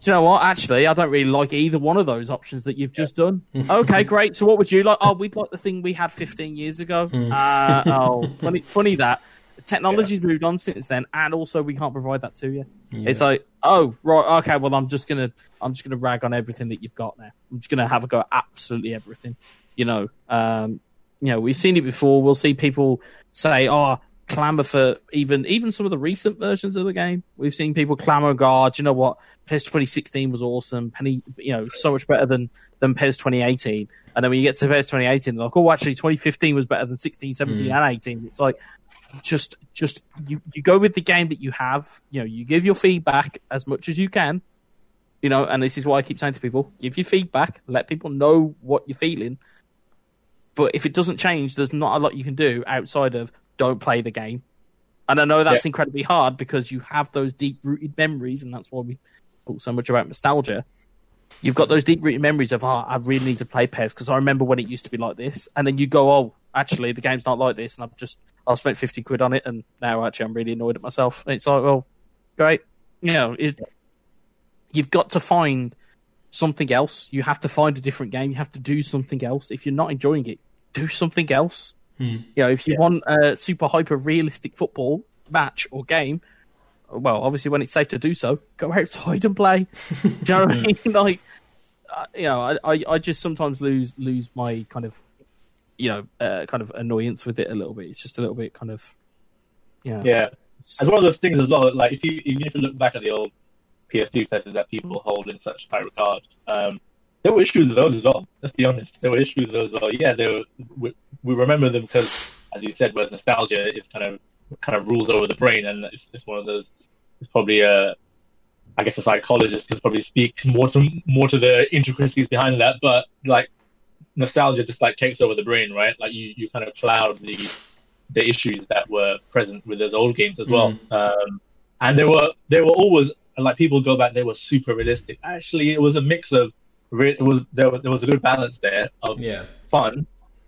Do you know what? Actually, I don't really like either one of those options that you've just done. okay, great. So, what would you like? Oh, we'd like the thing we had 15 years ago. Uh, oh, funny, funny that technology's moved on since then, and also we can't provide that to you. It's like, oh, right, okay. Well, I'm just gonna, I'm just gonna rag on everything that you've got now. I'm just gonna have a go at absolutely everything. You know, um, you know, we've seen it before. We'll see people say, "Oh, clamor for even even some of the recent versions of the game." We've seen people clamor, "God, you know what? PES 2016 was awesome. Penny, you know, so much better than than PES 2018." And then when you get to PES 2018, they're like, "Oh, actually, 2015 was better than 16, 17, hmm. and 18." It's like just just you you go with the game that you have. You know, you give your feedback as much as you can. You know, and this is what I keep saying to people: give your feedback, let people know what you're feeling. But if it doesn't change, there's not a lot you can do outside of don't play the game. And I know that's Yeah. incredibly hard because you have those deep rooted memories, and that's why we talk so much about nostalgia. You've got those deep rooted memories of, oh, I really need to play PES because I remember when it used to be like this. And then you go, oh, actually, the game's not like this. And I've just, I've spent 50 quid on it. And now actually, I'm really annoyed at myself. And it's like, well, great. You know, it, you've got to find something else. You have to find a different game. You have to do something else. If you're not enjoying it, do something else. You know, if you want a super hyper realistic football match or game, well, obviously when it's safe to do so, go outside and play. do you know what I mean? Like, uh, you know, I, I, I just sometimes lose lose my kind of, you know, uh, kind of annoyance with it a little bit. It's just a little bit kind of, you know, Yeah, as one of those things as well. Like if you even if you look back at the old PS2 places that people hold in such high regard, um, there were issues with those as well. Let's be honest, there were issues with those as well. Yeah, there were, we, we remember them because, as you said, whereas nostalgia is kind of kind of rules over the brain, and it's, it's one of those. It's probably a, I guess a psychologist could probably speak more to more to the intricacies behind that, but like nostalgia just like takes over the brain, right? Like you, you kind of cloud the the issues that were present with those old games as well. Um, and they were they were always like people go back, they were super realistic. Actually, it was a mix of re- it was there, was- there was a good balance there of Yeah. fun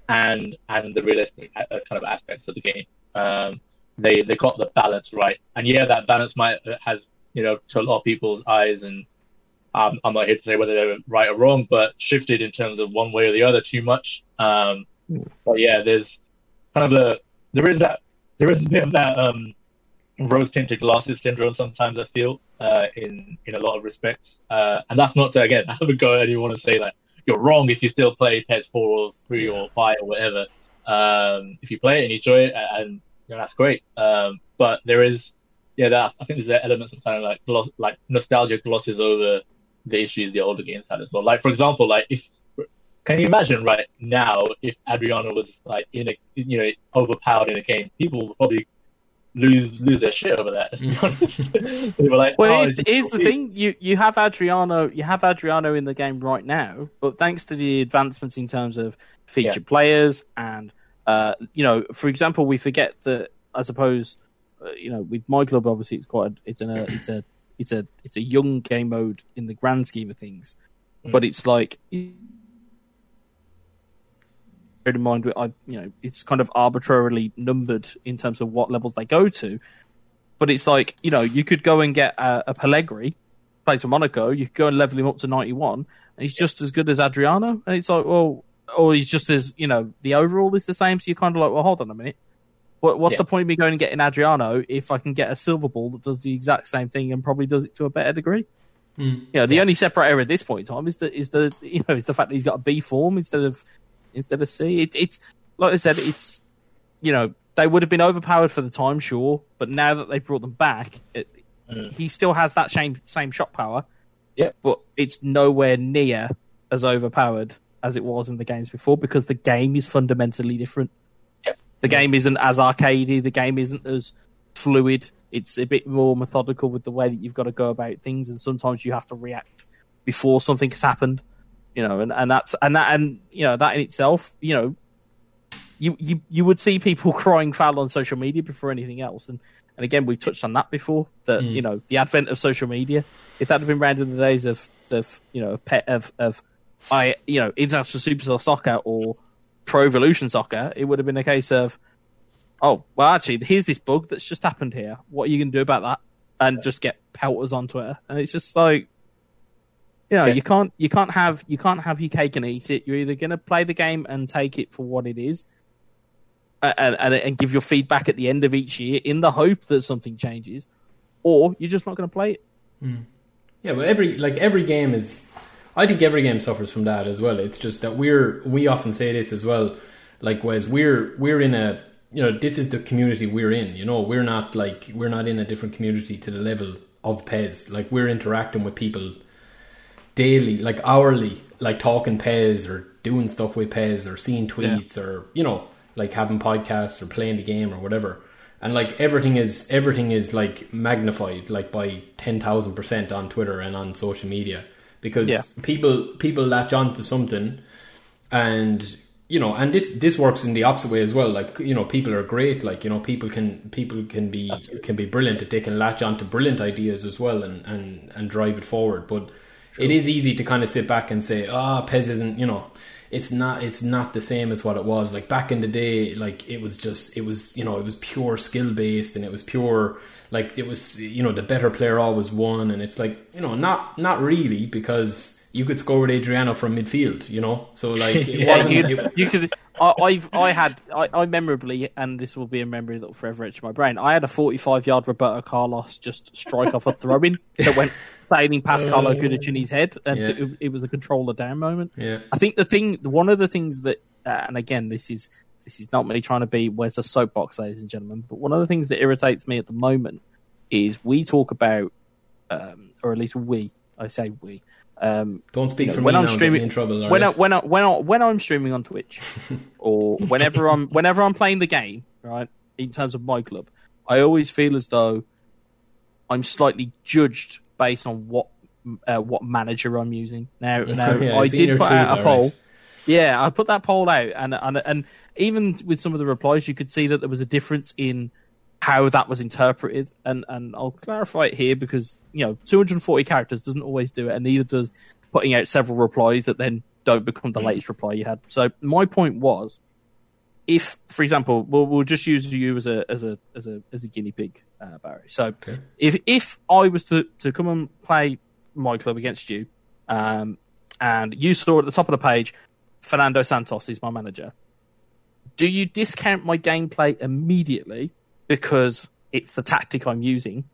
and and the realistic uh, kind of aspects of the game. Um, they they got the balance right, and yeah, that balance might uh, has you know to a lot of people's eyes, and um, I'm not here to say whether they're right or wrong, but shifted in terms of one way or the other too much. Um, but yeah, there's kind of a there is that there is a bit of that um, rose tinted glasses syndrome sometimes I feel uh, in in a lot of respects, uh, and that's not to again I haven't got anyone to say like you're wrong if you still play PES four or three or five or whatever. Um, if you play it and you enjoy it, and you know, that's great. Um, but there is yeah, that, I think there's elements of kind of like gloss, like nostalgia glosses over the issues the older games had as well. Like for example, like if can you imagine right now if Adriano was like in a you know overpowered in a game, people would probably lose lose their shit over that. Honest. they were like, Well, oh, here's, the thing: you you have Adriano, you have Adriano in the game right now, but thanks to the advancements in terms of featured players and uh, you know, for example, we forget that I suppose uh, you know with my club, obviously it's quite a, it's an, a it's a it's a it's a young game mode in the grand scheme of things, Mm. but it's like in mind, I you know it's kind of arbitrarily numbered in terms of what levels they go to. But it's like you know you could go and get a, a Pellegrini, plays for Monaco. You could go and level him up to ninety one, and he's just as good as Adriano. And it's like, well, or he's just as you know the overall is the same. So you're kind of like, well, hold on a minute. What, what's Yeah. the point of me going and getting Adriano if I can get a silver ball that does the exact same thing and probably does it to a better degree? Mm. You know, the only separator at this point in time is the is the you know is the fact that he's got a B form instead of instead of C. It, it's like I said, it's you know they would have been overpowered for the time, sure, but now that they've brought them back, it, Mm. he still has that same same shot power. Yep. but it's nowhere near as overpowered as it was in the games before because the game is fundamentally different. Yep. The game isn't as arcadey. The game isn't as fluid. It's a bit more methodical with the way that you've got to go about things, and sometimes you have to react before something has happened. You know, and, and that's and that and you know that in itself, you know, you you you would see people crying foul on social media before anything else, and and again we've touched on that before. That Mm. you know the advent of social media, if that had been around in the days of of you know of pet of of I you know international superstar soccer or pro evolution soccer, it would have been a case of oh well actually here's this bug that's just happened here. What are you going to do about that? And just get pelters on Twitter, and it's just like you know Yeah. you can't you can't have you can't have your cake and eat it. You're either going to play the game and take it for what it is, and, and and give your feedback at the end of each year in the hope that something changes, or you're just not going to play it. Hmm. Yeah, but every like every game is. I think every game suffers from that as well. It's just that we're we often say this as well. Like, whereas we're we're in a you know this is the community we're in. You know, we're not like we're not in a different community to the level of Pez. Like we're interacting with people daily, like hourly, like talking Pez or doing stuff with Pez or seeing tweets or you know like having podcasts or playing the game or whatever. And like everything is everything is like magnified like by ten thousand percent on Twitter and on social media. Because Yeah. people people latch on to something and you know and this this works in the opposite way as well. Like you know people are great. Like you know people can people can be can be brilliant. That they can latch on to brilliant ideas as well and and and drive it forward. But it is easy to kind of sit back and say ah Pez isn't you know it's not it's not the same as what it was like back in the day like it was just it was you know it was pure skill based and it was pure like it was you know the better player always won and it's like you know not not really because you could score with Adriano from midfield you know so like it Yeah, wasn't you, it- you could. I, I've I had I, I memorably, and this will be a memory that will forever etch my brain. I had a 45 yard Roberto Carlos just strike off a throw in that went sailing past Carlo Cudicini's head, and Yeah. it, it was a controller down moment. yeah I think the thing, one of the things that, uh, and again, this is this is not me trying to be where's the soapbox, ladies and gentlemen, but one of the things that irritates me at the moment is we talk about, um, or at least we, I say we, um, don't speak you know, for when me I'm now streaming- in trouble when I, when I, when I, when I'm streaming on Twitch, or whenever I'm whenever I'm playing the game, right, in terms of my club, I always feel as though I'm slightly judged based on what uh, what manager I'm using. Now, now Yeah, I did put out a poll. Yeah, I put that poll out, and and and even with some of the replies, you could see that there was a difference in how that was interpreted. And and I'll clarify it here because you know 240 characters doesn't always do it, and neither does putting out several replies that then don't become the latest reply you had. So my point was, if for example, we'll, we'll just use you as a as a as a as a guinea pig, uh, Barry. So if if I was to to come and play my club against you, um, and you saw at the top of the page, Fernando Santos is my manager. Do you discount my gameplay immediately because it's the tactic I'm using,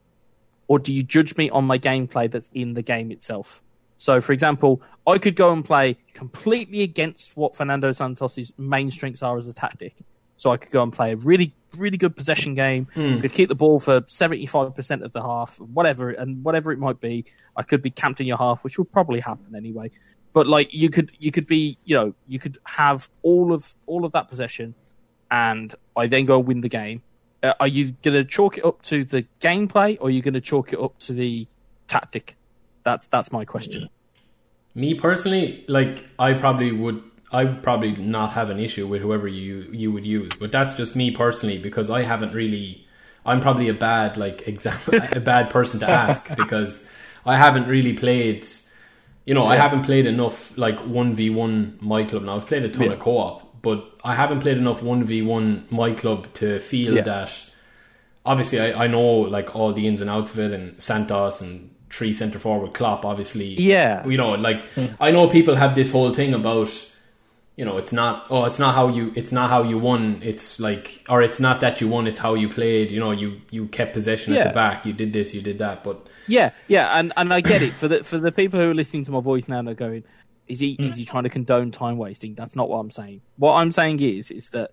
or do you judge me on my gameplay that's in the game itself? So, for example, I could go and play completely against what Fernando Santos's main strengths are as a tactic. So I could go and play a really, really good possession game. Could keep the ball for seventy-five percent of the half, whatever, and whatever it might be. I could be camped in your half, which would probably happen anyway. But like you could, you could be, you know, you could have all of all of that possession, and I then go win the game. Uh, are you going to chalk it up to the gameplay, or are you going to chalk it up to the tactic? That's that's my question. Me personally, like I probably would, I would probably not have an issue with whoever you you would use, but that's just me personally because I haven't really. I'm probably a bad like example, a bad person to ask because I haven't really played. You know, I haven't played enough like one v one my club. Now I've played a ton Yeah. of co op, but I haven't played enough one v one my club to feel Yeah. that. Obviously, I, I know like all the ins and outs of it, and Santos and three centre forward Klopp. Obviously, Yeah. you know, like I know people have this whole thing about, you know, it's not oh, it's not how you it's not how you won. It's like or it's not that you won. It's how you played. You know, you you kept possession at Yeah. the back. You did this. You did that. But Yeah, yeah, and, and I get it for the for the people who are listening to my voice now and are going, is he is he trying to condone time wasting? That's not what I'm saying. What I'm saying is is that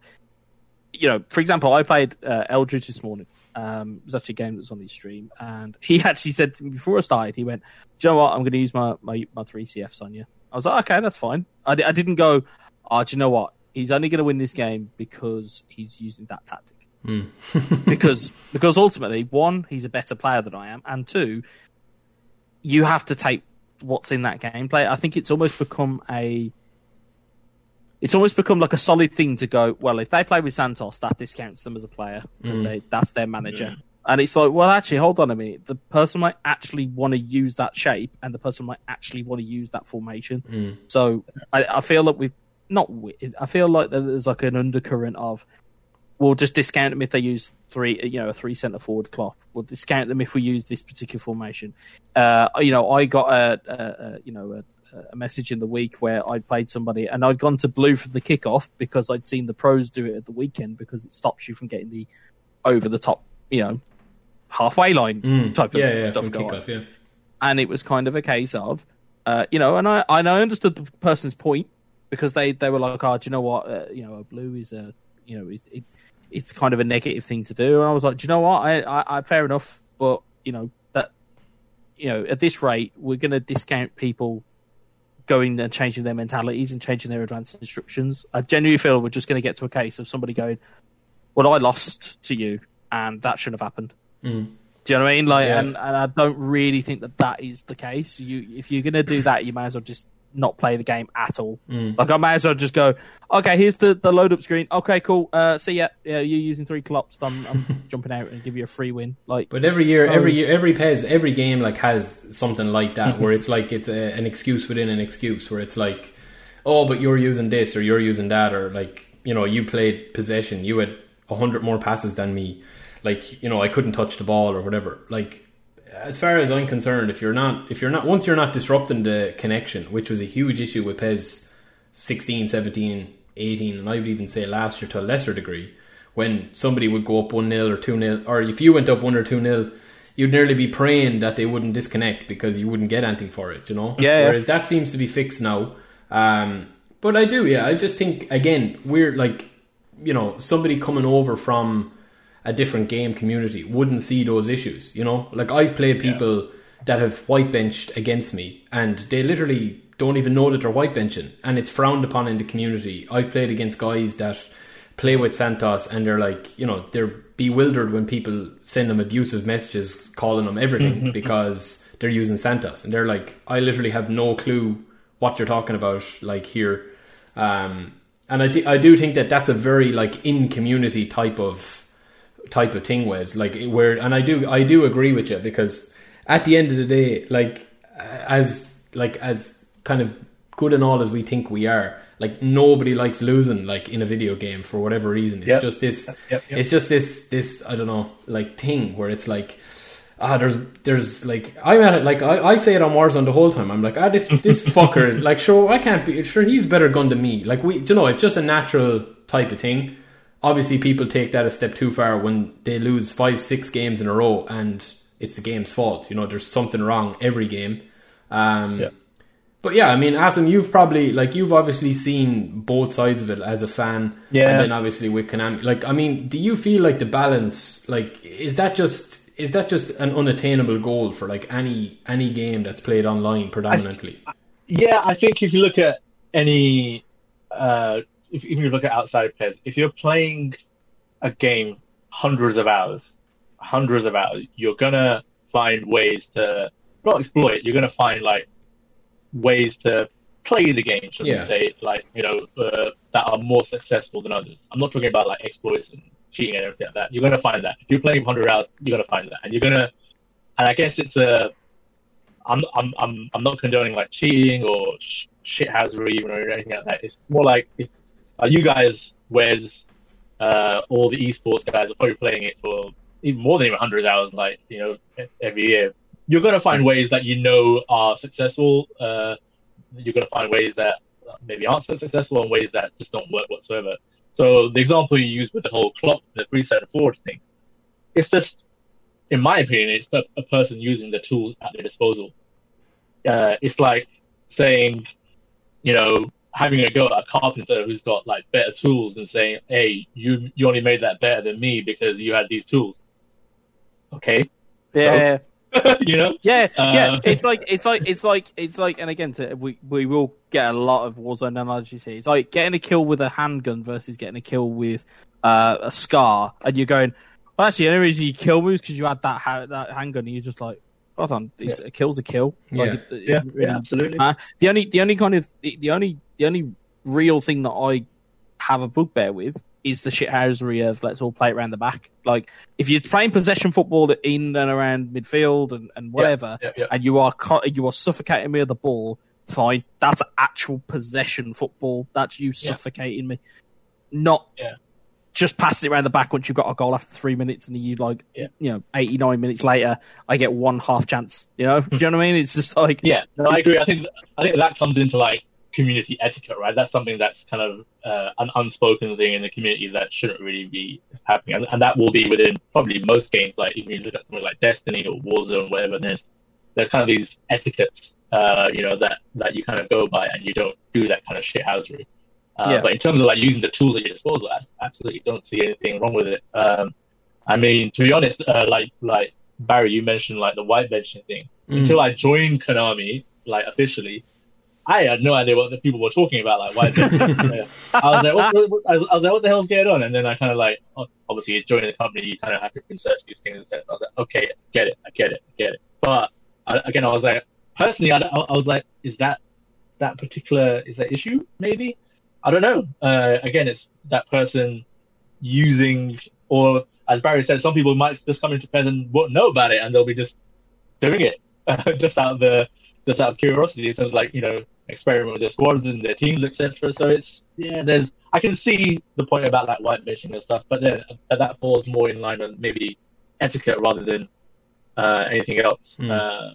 you know, for example, I played uh, Eldridge this morning. Um, it was actually a game that was on his stream, and he actually said to me before I started, he went, "Do you know what? I'm going to use my my my three CFs on you." I was like, "Okay, that's fine." I, I didn't go, "Oh, do you know what? He's only going to win this game because he's using that tactic." because because ultimately, one, he's a better player than I am, and two, you have to take what's in that gameplay. I think it's almost become a it's almost become like a solid thing to go, well, if they play with Santos, that discounts them as a player because they that's their manager. And it's like, well, actually, hold on a minute. The person might actually want to use that shape, and the person might actually want to use that formation. So I, I feel that we've not. I feel like there's like an undercurrent of we'll just discount them if they use three, you know, a three centre forward Klopp. We'll discount them if we use this particular formation. Uh, you know, I got a, a, a you know a, message in the week where I'd played somebody and I'd gone to blue for the kickoff because I'd seen the pros do it at the weekend because it stops you from getting the over the top, you know, halfway line type of yeah, yeah, stuff going. kickoff, yeah. And it was kind of a case of, uh, you know, and I and I understood the person's point because they they were like, oh, do you know what, uh, you know, a blue is a, you know, it, it it's kind of a negative thing to do. And I was like, do you know what? I, I, I fair enough, but you know that, you know, at this rate, we're going to discount people going and changing their mentalities and changing their advanced instructions. I genuinely feel we're just going to get to a case of somebody going, "Well, I lost to you, and that shouldn't have happened." Hmm. Do you know what I mean? Like, Yeah. and, and I don't really think that that is the case. You, if you're going to do that, you might as well just not play the game at all. Like, I might as well just go, okay, here's the, the load up screen. Okay, cool. Uh, see ya. Yeah, you're using three Klopps. I'm, I'm jumping out and give you a free win. Like, But every year, so- every year, every PES, every game like has something like that where it's like it's a, an excuse within an excuse where it's like, oh, but you're using this or you're using that or like you know you played possession, you had a hundred more passes than me, like you know I couldn't touch the ball or whatever. Like as far as I'm concerned, if you're not if you're not once you're not disrupting the connection, which was a huge issue with Pez 16, 17, 18, and I would even say last year to a lesser degree, when somebody would go up 1 0 or 2 0, or if you went up 1 or 2 0, you'd nearly be praying that they wouldn't disconnect because you wouldn't get anything for it, you know? Yeah, yeah. Whereas that seems to be fixed now. Um, but I do, yeah. I just think, again, we're like, you know, somebody coming over from a different game community wouldn't see those issues, you know? Like, I've played people that have white benched against me and they literally don't even know that they're white benching and it's frowned upon in the community. I've played against guys that play with Santos and they're like, you know, they're bewildered when people send them abusive messages calling them everything because they're using Santos and they're like, I literally have no clue what you're talking about like here. Um, and I I do think that that's a very like in community type of type of thing Wes like where and I do I do agree with you because at the end of the day like as like as kind of good and all as we think we are like nobody likes losing like in a video game for whatever reason it's Yep. just this Yep, yep. it's just this this I don't know like thing where it's like ah there's there's like I'm at it like I, I say it on Warzone the whole time I'm like ah this this fucker is like sure I can't be sure he's better gun than me like we you know it's just a natural type of thing obviously people take that a step too far when they lose five six games in a row and it's the game's fault you know there's something wrong every game um Yeah. but yeah, I mean, Asim, you've probably like you've obviously seen both sides of it as a fan, Yeah. and then obviously with Konami. Like, I mean, do you feel like the balance, like, is that just is that just an unattainable goal for like any any game that's played online predominantly? Yeah, I think if you look at any, uh, if, if you look at outside players, if you're playing a game hundreds of hours, hundreds of hours, you're gonna find ways to not exploit. You're gonna find like ways to play the game, should Yeah. we say, like you know, uh, that are more successful than others. I'm not talking about like exploits and cheating and everything like that. You're gonna find that if you're playing 100 hours, you're gonna find that, and you're gonna. And I guess it's a I'm I'm I'm I'm not condoning like cheating or sh- shithousery or anything like that. It's more like if uh, you guys, whereas uh, all the esports guys are probably playing it for even more than even 100 hours, like you know, every year. You're gonna find ways that you know are successful. Uh, you're gonna find ways that maybe aren't so successful and ways that just don't work whatsoever. So the example you use with the whole Klopp, the three center forward thing, it's just, in my opinion, it's a, a person using the tools at their disposal. Uh, it's like saying, you know, having a go at a carpenter who's got like better tools and saying, "Hey, you you only made that better than me because you had these tools." Okay. Yeah. So, you know. Yeah, yeah. Uh, It's like it's like it's like it's like, and again, to, we we will get a lot of Warzone analogies here. It's like getting a kill with a handgun versus getting a kill with uh, a scar, and you're going. Well, actually, the only reason you kill me is because you had that ha- that handgun, and you're just like, hold on, it's, a kill's a kill. Like, Yeah. it- it- Yeah, you yeah, absolutely. Uh, the only the only kind of the only the only real thing that I have a bugbear with is the shithousery of let's all play it around the back. Like if you're playing possession football in and around midfield and, and whatever, yeah, yeah. and you are you are suffocating me with the ball, fine. That's actual possession football. That's you Yeah. suffocating me, not Yeah. Just passing it around the back once you've got a goal after three minutes and you like Yeah. you know eighty nine minutes later I get one half chance. You know, do you know what I mean? It's just like Yeah, no, I agree. I think I think that comes into like community etiquette, right? That's something that's kind of uh, an unspoken thing in the community that shouldn't really be happening, and, and that will be within probably most games. Like if you look at something like Destiny or Warzone, whatever, there's there's kind of these etiquettes, uh, you know, that that you kind of go by, and you don't do that kind of shit shithousery. Uh, Yeah. But in terms of like using the tools at your disposal, I absolutely don't see anything wrong with it. Um, I mean, to be honest, uh, like like Barry, you mentioned like the white benching thing. Mm. Until I joined Konami, like officially, I had no idea what the people were talking about. Like, white benching. I was like, what, what, what- I was like, what the hell's going on? And then I kind of like, oh, obviously, you join the company, you kind of have to research these things. And stuff. I was like, okay, get it, I get it, I get it. But I, again, I was like, personally, I, I I was like, is that that particular is that issue? Maybe I don't know. Uh, again, it's that person using, or as Barry said, some people might just come into Pez and won't know about it, and they'll be just doing it just out of the just out of curiosity. It sounds like you know experiment with their squads and their teams, etc. So it's yeah, there's I can see the point about that white benching and stuff, but then uh, that falls more in line with maybe etiquette rather than uh, anything else. Hmm. Uh,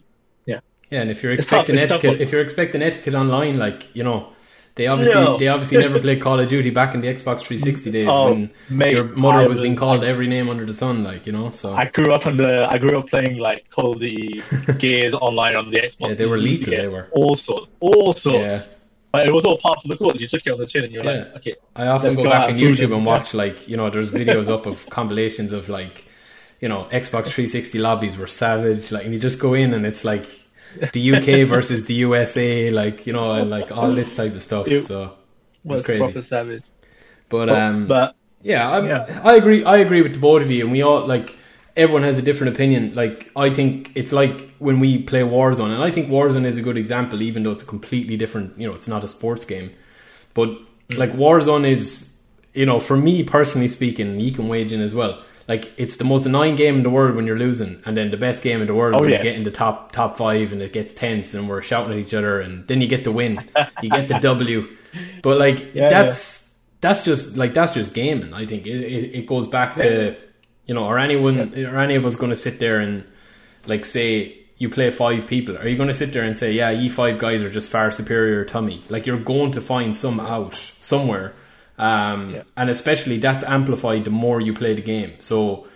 Yeah, and if you're It's expecting tough etiquette, if you're expecting etiquette online, like you know, they obviously No. they obviously never played Call of Duty back in the Xbox 360 days Oh, when mate, your mother I was was- being called every name under the sun, like you know. So I grew up on the I grew up playing like Call of Duty Gears online on the Xbox. Yeah, they were lethal, they were. all sorts, all sorts. Yeah. But it was all part of the course. You took it on the chin, and you're Yeah. like, okay, I often go go back on YouTube and watch like you know, there's videos up of compilations of like you know Xbox 360 lobbies were savage, like and you just go in and it's like the UK versus the USA, like you know, and like all this type of stuff. It So it's crazy. proper savage. But um, but Yeah, I, Yeah. I agree. I agree with the both of you, and we all like everyone has a different opinion. Like I think it's like when we play Warzone, and I think Warzone is a good example, even though it's a completely different. You know, it's not a sports game, but like Warzone is, you know, for me personally speaking, you can wage in as well. Like it's the most annoying game in the world when you're losing, and then the best game in the world Oh, when yes. you get in the top top five, and it gets tense, and we're shouting at each other, and then you get the win, you get the W. But like Yeah, that's that's just like that's just gaming. I think it, it, it goes back to you know, are anyone are any of us going to sit there and like say you play five people? Are you going to sit there and say, yeah, you five guys are just far superior to me? Like you're going to find some out somewhere, um, Yeah. and especially that's amplified the more you play the game. So.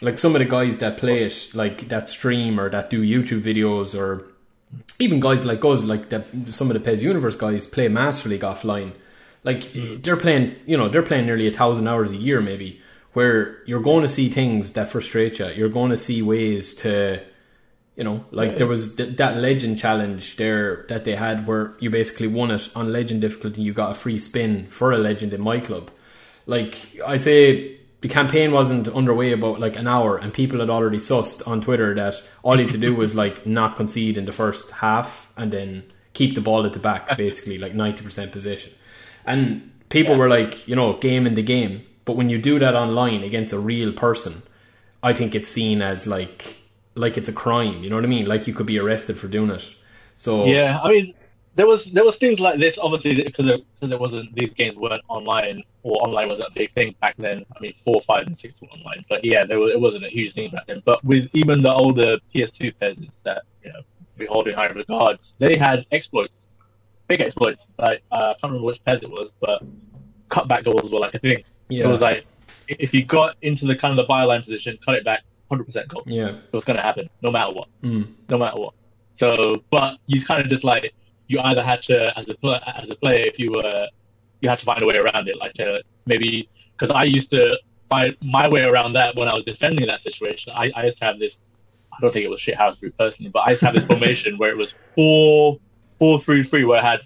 Like some of the guys that play it, like that stream or that do YouTube videos, or even guys like us, like that, some of the Pez Universe guys play Master League offline. Like they're playing, you know, they're playing nearly a thousand hours a year, maybe. Where you're going to see things that frustrate you. You're going to see ways to, you know, like there was th- that legend challenge there that they had where you basically won it on legend difficulty. You got a free spin for a legend in my club. Like I'd say the campaign wasn't underway about like an hour, and people had already sussed on Twitter that all you had to do was like not concede in the first half and then keep the ball at the back, basically like ninety percent possession. And people Yeah. were like, you know, game in the game. But when you do that online against a real person, I think it's seen as like like it's a crime. You know what I mean? Like you could be arrested for doing it. So yeah, I mean, there was there was things like this obviously because it, because it wasn't these games weren't online or online wasn't a big thing back then. I mean, four, five, and six were online, but yeah, there was, it wasn't a huge thing back then. But with even the older PS2 Pez that you know we hold in high regards, they had exploits, big exploits. Like uh, I can't remember which Pez it was, but cutback goals were like a thing. Yeah. It was like if you got into the kind of the byline position, cut it back, hundred percent goal. Yeah. It was going to happen no matter what Mm. no matter what. So, but you kind of just like you either had to, as a pl- as a player, if you were, you had to find a way around it. Like to maybe because I used to find my way around that when I was defending that situation. I, I used to have this. I don't think it was shit house group personally, but I used to have this formation where it was four, four, three, three, where I had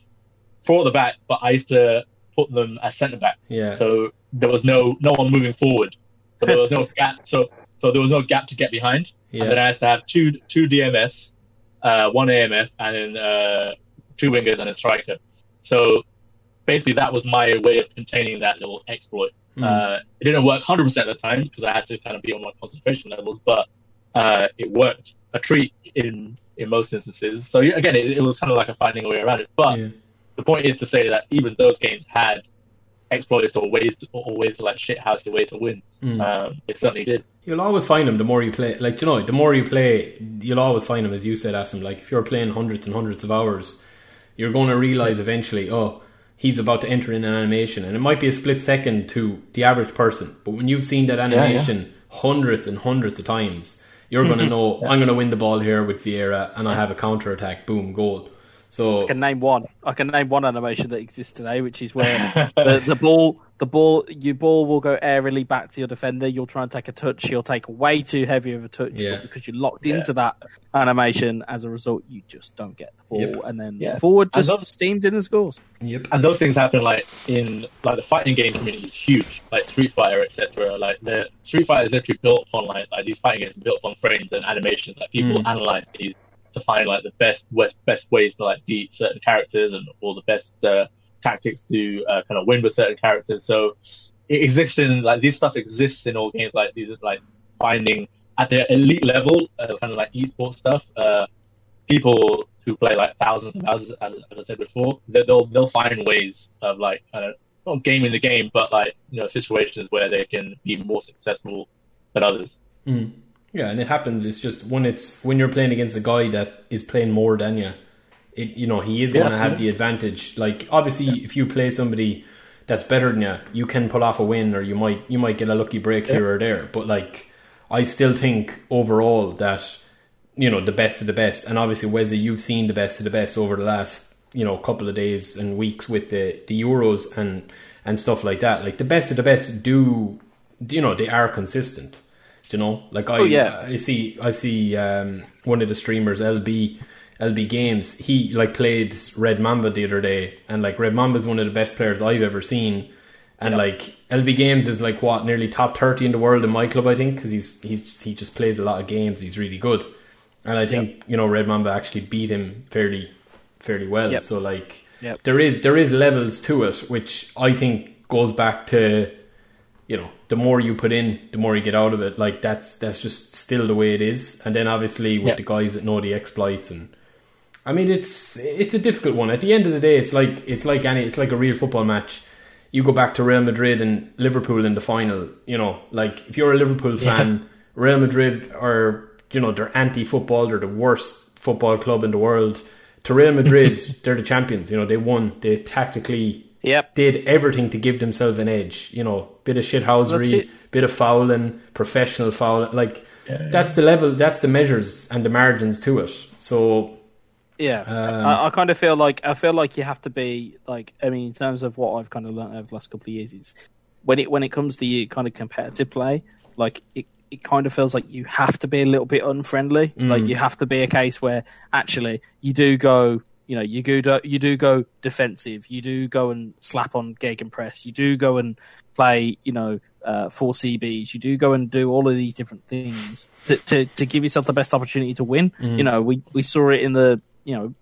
four at the back, but I used to put them as centre backs. Yeah. So there was no no one moving forward. So there was no gap. So so there was no gap to get behind. Yeah. And then I had to have two two DMFs, uh, one AMF, and then uh, two wingers and a striker. So basically, that was my way of containing that little exploit. Mm. Uh, it didn't work 100% of the time because I had to kind of be on my concentration levels, but uh, it worked a treat in in most instances. So again, it, it was kind of like a finding a way around it. But Yeah. the point is to say that even those games had exploits or ways to, or ways to like shit house your way to win. Mm. Um, it certainly did. You'll always find them the more you play. Like, you know, the more you play, you'll always find them, as you said, Asim. Like, if you're playing hundreds and hundreds of hours, you're going to realize eventually, oh, he's about to enter in an animation. And it might be a split second to the average person. But when you've seen that animation hundreds and hundreds of times, you're going to know, I'm going to win the ball here with Vieira and I have a counter attack, boom, goal. So, I can name one. I can name one animation that exists today, which is where the, the ball, the ball, your ball will go airily back to your defender. You'll try and take a touch. You'll take way too heavy of a touch Yeah. because you're locked Yeah. into that animation. As a result, you just don't get the ball, Yep. and then Yeah. forward just those- steams in and scores. yep. and those things happen like in like the fighting game community is huge, like Street Fighter, etc. Like the Street Fighter is literally built upon like like these fighting games built upon frames and animations. Like people Mm. analyze these to find like the best best best ways to like beat certain characters and all the best uh, tactics to uh, kind of win with certain characters. So it exists in like this stuff exists in all games. Like these are like finding at the elite level, uh, kind of like esports stuff. Uh, people who play like thousands and thousands, as, as I said before, they- they'll they'll find ways of like kind of not gaming the game, but like you know situations where they can be more successful than others. Mm. Yeah, and it happens. It's just when it's when you're playing against a guy that is playing more than you, it you know he is Yeah, going to have the advantage. Like obviously, if you play somebody that's better than you, you can pull off a win, or you might you might get a lucky break Yeah. here or there. But like, I still think overall that you know the best of the best, and obviously Wesley, you've seen the best of the best over the last you know couple of days and weeks with the the Euros and and stuff like that. Like the best of the best do you know they are consistent. You know, like I, Oh, yeah. I see, I see um, one of the streamers, LB, LB Games. He like played Red Mamba the other day, and like Red Mamba is one of the best players I've ever seen. And like LB Games is like what nearly top thirty in the world in my club, I think, because he's he's he just plays a lot of games. He's really good, and I think you know Red Mamba actually beat him fairly fairly well. Yep. So like Yep. there is there is levels to it, which I think goes back to you know the more you put in, the more you get out of it. Like that's that's just still the way it is. And then obviously with Yeah. the guys that know the exploits and. I mean, it's it's a difficult one. At the end of the day, it's like it's like any it's like a real football match. You go back to Real Madrid and Liverpool in the final. You know, like if you're a Liverpool fan, Real Madrid are you know they're anti-football. They're the worst football club in the world. To Real Madrid, they're the champions. You know, they won. They tactically Yep. did everything to give themselves an edge. You know, bit of That's shithousery, bit of fouling, professional fouling. Like Yeah. that's the level, that's the measures and the margins to it. So Yeah, Um, I, I kind of feel like I feel like you have to be like I mean, in terms of what I've kind of learned over the last couple of years is when it when it comes to you kind of competitive play, like it, it kind of feels like you have to be a little bit unfriendly. Like you have to be a case where actually you do go, you know, you go you do go defensive, you do go and slap on gegenpress, you do go and play, you know. Uh, four CBs, you do go and do all of these different things to, to, to give yourself the best opportunity to win. You know, we, we saw it in the you know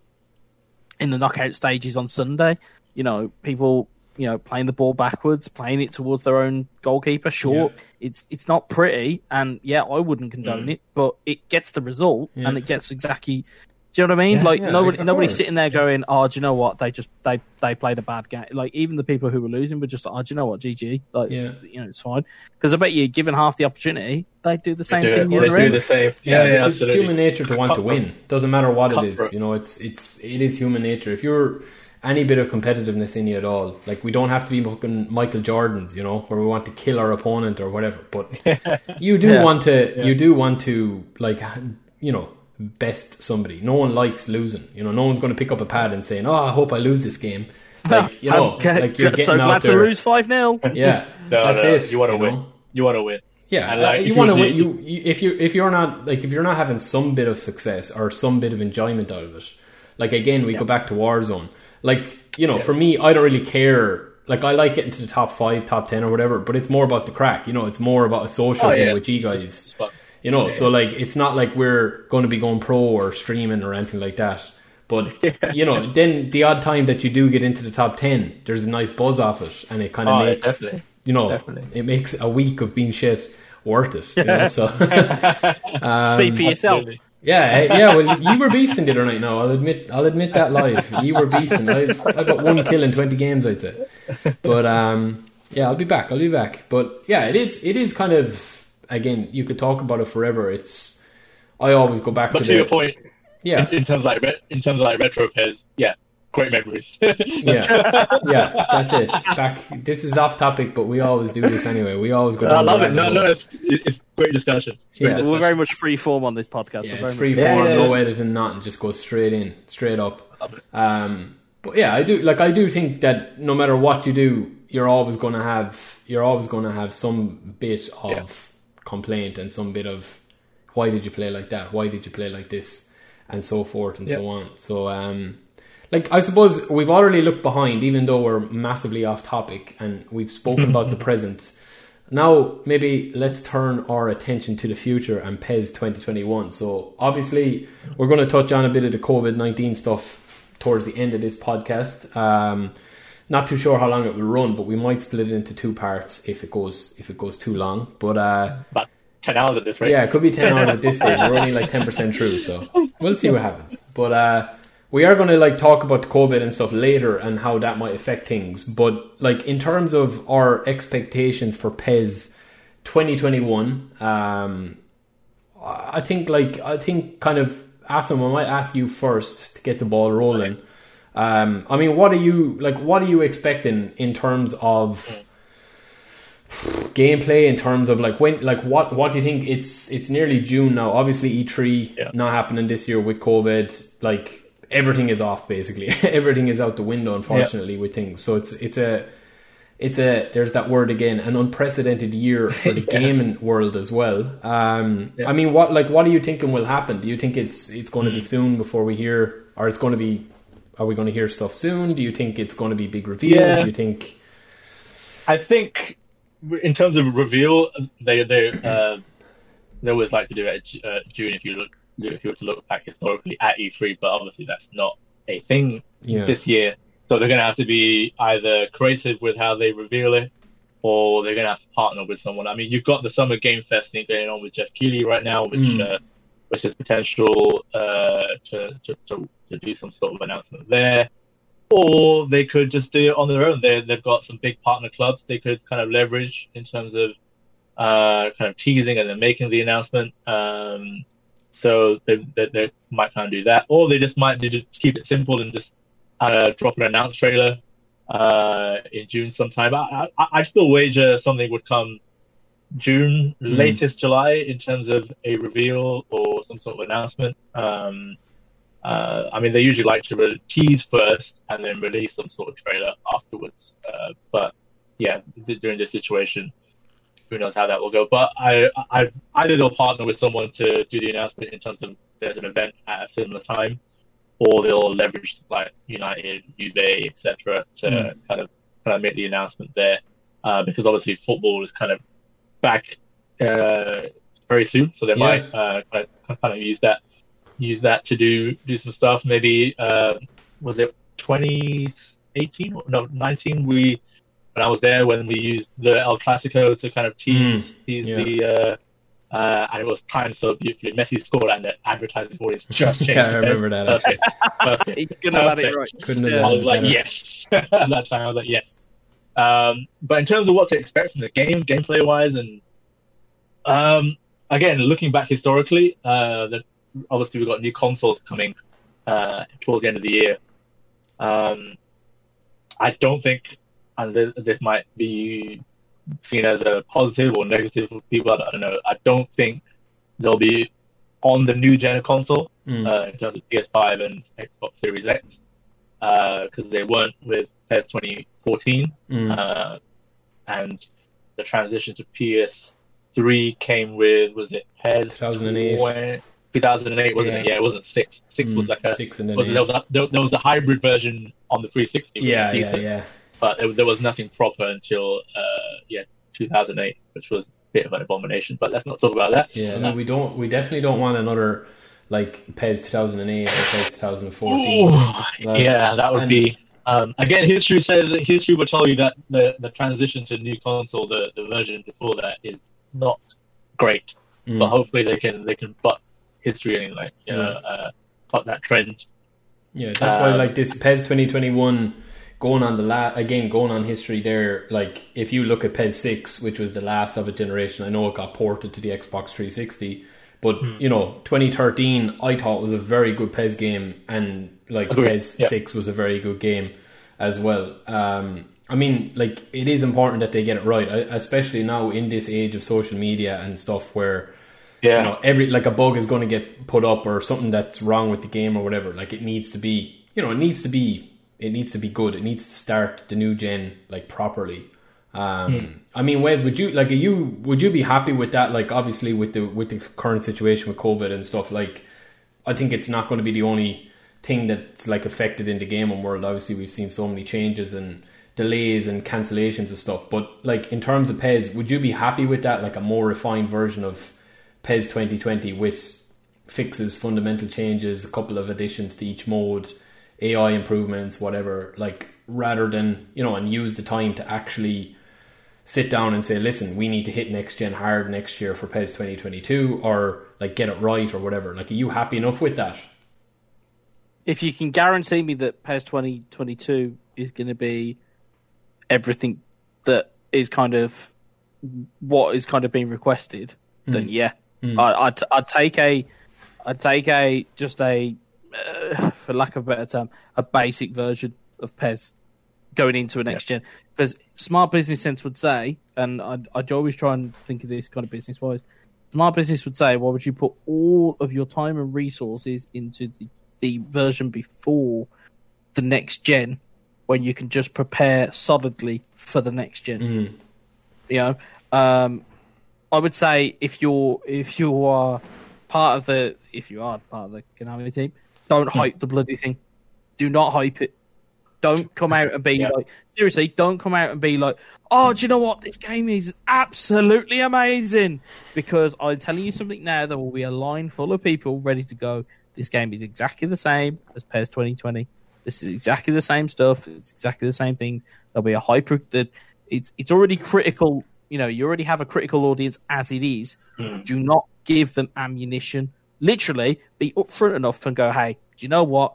in the knockout stages on Sunday. You know, people you know playing the ball backwards, playing it towards their own goalkeeper. Sure, it's it's not pretty, and yeah, I wouldn't condone it, but it gets the result, Yeah. and it gets exactly Do you know what I mean? Yeah, like yeah, nobody, nobody's sitting there going, "Oh, do you know what? They just they they played a bad game." Like even the people who were losing were just, "Oh, do you know what? GG." Like Yeah. you know, it's fine because I bet you, given half the opportunity, they do the same They do, thing. it. they do the same. Yeah, Yeah, yeah, it's absolutely. human nature to want to win. Doesn't matter what it is. You know, it's it's it is human nature. If you're any bit of competitiveness in you at all, like we don't have to be fucking Michael Jordans, you know, where we want to kill our opponent or whatever. But you do Yeah. want to, you do want to, like, you know, best somebody. No one likes losing. You know, no one's going to pick up a pad and saying, "Oh, I hope I lose this game." Like, you know, I'm like you're so glad out to lose five 0 Yeah, No, that's no, it. You want to you win. know? You want to win. Yeah, And, like, uh, you want to win. You, you if you if you're not like if you're not having some bit of success or some bit of enjoyment out of it, like again we go back to Warzone. Like you know, for me, I don't really care. Like I like getting to the top five, top ten, or whatever. But it's more about the crack. You know, it's more about a social Oh, thing yeah. with you It's- guys. It's- it's fun. You know, so like it's not like we're going to be going pro or streaming or anything like that. But you know, then the odd time that you do get into the top ten, there's a nice buzz off it, and it kind of Oh, makes definitely. you know Definitely. it makes a week of being shit worth it. You know? so Speak for yourself. Yeah, eh, yeah. Well, you were beasting the other night. Now I'll admit, I'll admit that live. You were beasting. I, I got one kill in twenty games, I'd say. But um, yeah, I'll be back. I'll be back. But yeah, it is. It is kind of again. You could talk about it forever. It's. I always go back But to, to the your point, yeah, in, in terms of like re- in terms of like retro pairs, yeah, great memories. yeah, yeah. That's it. Back. This is off topic, but we always do this anyway. We always go. I Down the love it. No, no, it's it's great discussion. It's great Yeah. discussion. We're very much free form on this podcast. Yeah, We're it's free Yeah, form, yeah, no yeah. editing, nothing. Just go straight in, straight up. Um, but yeah, I do like. I do think that no matter what you do, you're always going to have you're always going to have some bit of Yeah. Complaint and some bit of why did you play like that? Why did you play like this? And so forth and so on. So um, like I suppose we've already looked behind, even though we're massively off topic, and we've spoken about the present. Now, maybe let's turn our attention to the future and PES 2021. So, obviously, we're going to touch on a bit of the COVID 19 stuff towards the end of this podcast. Um, not too sure how long it will run, but we might split it into two parts if it goes if it goes too long. But uh, About ten hours at this rate. yeah, it could be 10 hours at this stage. We're only like 10% through, so we'll see what happens. But uh, we are going to like talk about COVID and stuff later and how that might affect things. But like in terms of our expectations for Pez 2021, um, I think like I think kind of Asim, I might ask you first to get the ball rolling. Um, I mean, what are you like? What are you expecting in terms of gameplay? In terms of like when, like what? What do you think? It's it's nearly June now. Obviously, E3 Yeah. not happening this year with COVID. Like everything is off. Basically, everything is out the window. Unfortunately, with things. So it's it's a it's a there's that word again an unprecedented year for the Yeah. gaming world as well um Yeah. i mean what like what are you thinking will happen do you think it's it's going to be soon before we hear or it's going to be are we going to hear stuff soon do you think it's going to be big reveals Yeah. do you think I think in terms of reveal, they they uh, they always like to do it at uh, June if you look if you were to look back historically at E3, but obviously that's not a thing yeah this year. So they're going to have to be either creative with how they reveal it, or they're going to have to partner with someone. I mean, you've got the Summer Game Fest thing going on with Geoff Keighley right now, which Mm. uh, which is potential uh, to, to, to to do some sort of announcement there. Or they could just do it on their own. They they've got some big partner clubs they could kind of leverage in terms of uh, kind of teasing and then making the announcement. Um, so they, they, they might kind of do that, or they just might do just keep it simple and just uh, drop an announced trailer uh, in June sometime. I, I, I still wager something would come June, Mm. latest July, in terms of a reveal or some sort of announcement. Um, uh, I mean, they usually like to re- tease first and then release some sort of trailer afterwards. Uh, but yeah, th- during this situation, who knows how that will go? But I, I, either they'll partner with someone to do the announcement in terms of there's an event at a similar time, or they'll leverage like United, Juve, etc. to Mm. kind of kind of make the announcement there, uh, because obviously football is kind of back uh, very soon, so they Yeah. might uh, kind, of, kind of use that use that to do do some stuff. Maybe uh, was it 2018? No, 19. We when I was there when we used the El Clasico to kind of tease tease yeah. the uh, Uh, and it was timed so beautifully. Messi scored, and the advertising board is just changed. Yeah, I remember that. Perfect. Perfect. He couldn't have had it Perfect. right. Couldn't have Yeah. done I was it like, better. yes. At that time, I was like, yes. Um, but in terms of what to expect from the game, gameplay wise, and um, again, looking back historically, uh, the, obviously we've got new consoles coming uh, towards the end of the year. Um, I don't think, and th- this might be seen as a positive or negative for people. I don't know. I don't think they'll be on the new gen console Mm. uh, in terms of PS5 and Xbox Series X because they weren't with PES 2014, Mm. uh, and the transition to PS3 came with was it PES 2008. 20 2008 wasn't it? Yeah. Yeah, it wasn't six. Six was Mm. like a six and then was there was a there, there was a hybrid version on the 360. Yeah, was yeah, yeah. But there, there was nothing proper until uh, yeah 2008, which was a bit of an abomination. But let's not talk about that. Yeah, no, we don't. We definitely don't want another like PES 2008 or PES 2014. Ooh, Like, yeah, that would and- be. Um, again, history says history will tell you that the, the transition to new console, the, the version before that, is not great. Mm. But hopefully they can they can butt history and like you know uh, cut that trend. Yeah, that's why Um, like this PES 2021 going on the la- again going on history there. Like if you look at PES 6, which was the last of a generation, I know it got ported to the Xbox 360, but Hmm. you know 2013 I thought was a very good PES game, and like Agreed, PES yeah. 6 was a very good game as well. Um, I mean, like it is important that they get it right, especially now in this age of social media and stuff where Yeah, you know every like a bug is going to get put up or something that's wrong with the game or whatever. Like it needs to be you know it needs to be it needs to be good. It needs to start the new gen like properly. Um i mean wes would you like are you would you be happy with that? Like obviously with the with the current situation with covid and stuff like i think it's not going to be the only thing that's like affected in the gaming world. Obviously we've seen so many changes and delays and cancellations and stuff but like in terms of pez would you be happy with that like a more refined version of PES 2020 with fixes, fundamental changes, a couple of additions to each mode, AI improvements, whatever, like rather than, you know, and use the time to actually sit down and say, listen, we need to hit next gen hard next year for PES 2022 or like get it right or whatever. Like, are you happy enough with that? If you can guarantee me that PES 2022 is going to be everything that is kind of what is kind of being requested, then hmm. yeah, I, I'd, I'd take a, I'd take a just a, uh, for lack of a better term, a basic version of Pez going into a next gen because smart business sense would say, and I'd, I'd always try and think of this kind of business wise. Smart business would say, why would you put all of your time and resources into the, the version before the next gen when you can just prepare solidly for the next gen? You know, um, I would say if you're if you are part of the if you are part of the Konami team, don't hmm. hype the bloody thing. Do not hype it. Don't come out and be Yeah. like seriously. Don't come out and be like, oh, do you know what? This game is absolutely amazing. Because I'm telling you something now. There will be a line full of people ready to go. This game is exactly the same as PES 2020. This is exactly the same stuff. It's exactly the same things. There'll be a hyper that it's it's already critical. You know, you already have a critical audience as it is. Do not give them ammunition. Literally, be upfront enough and go, hey, do you know what?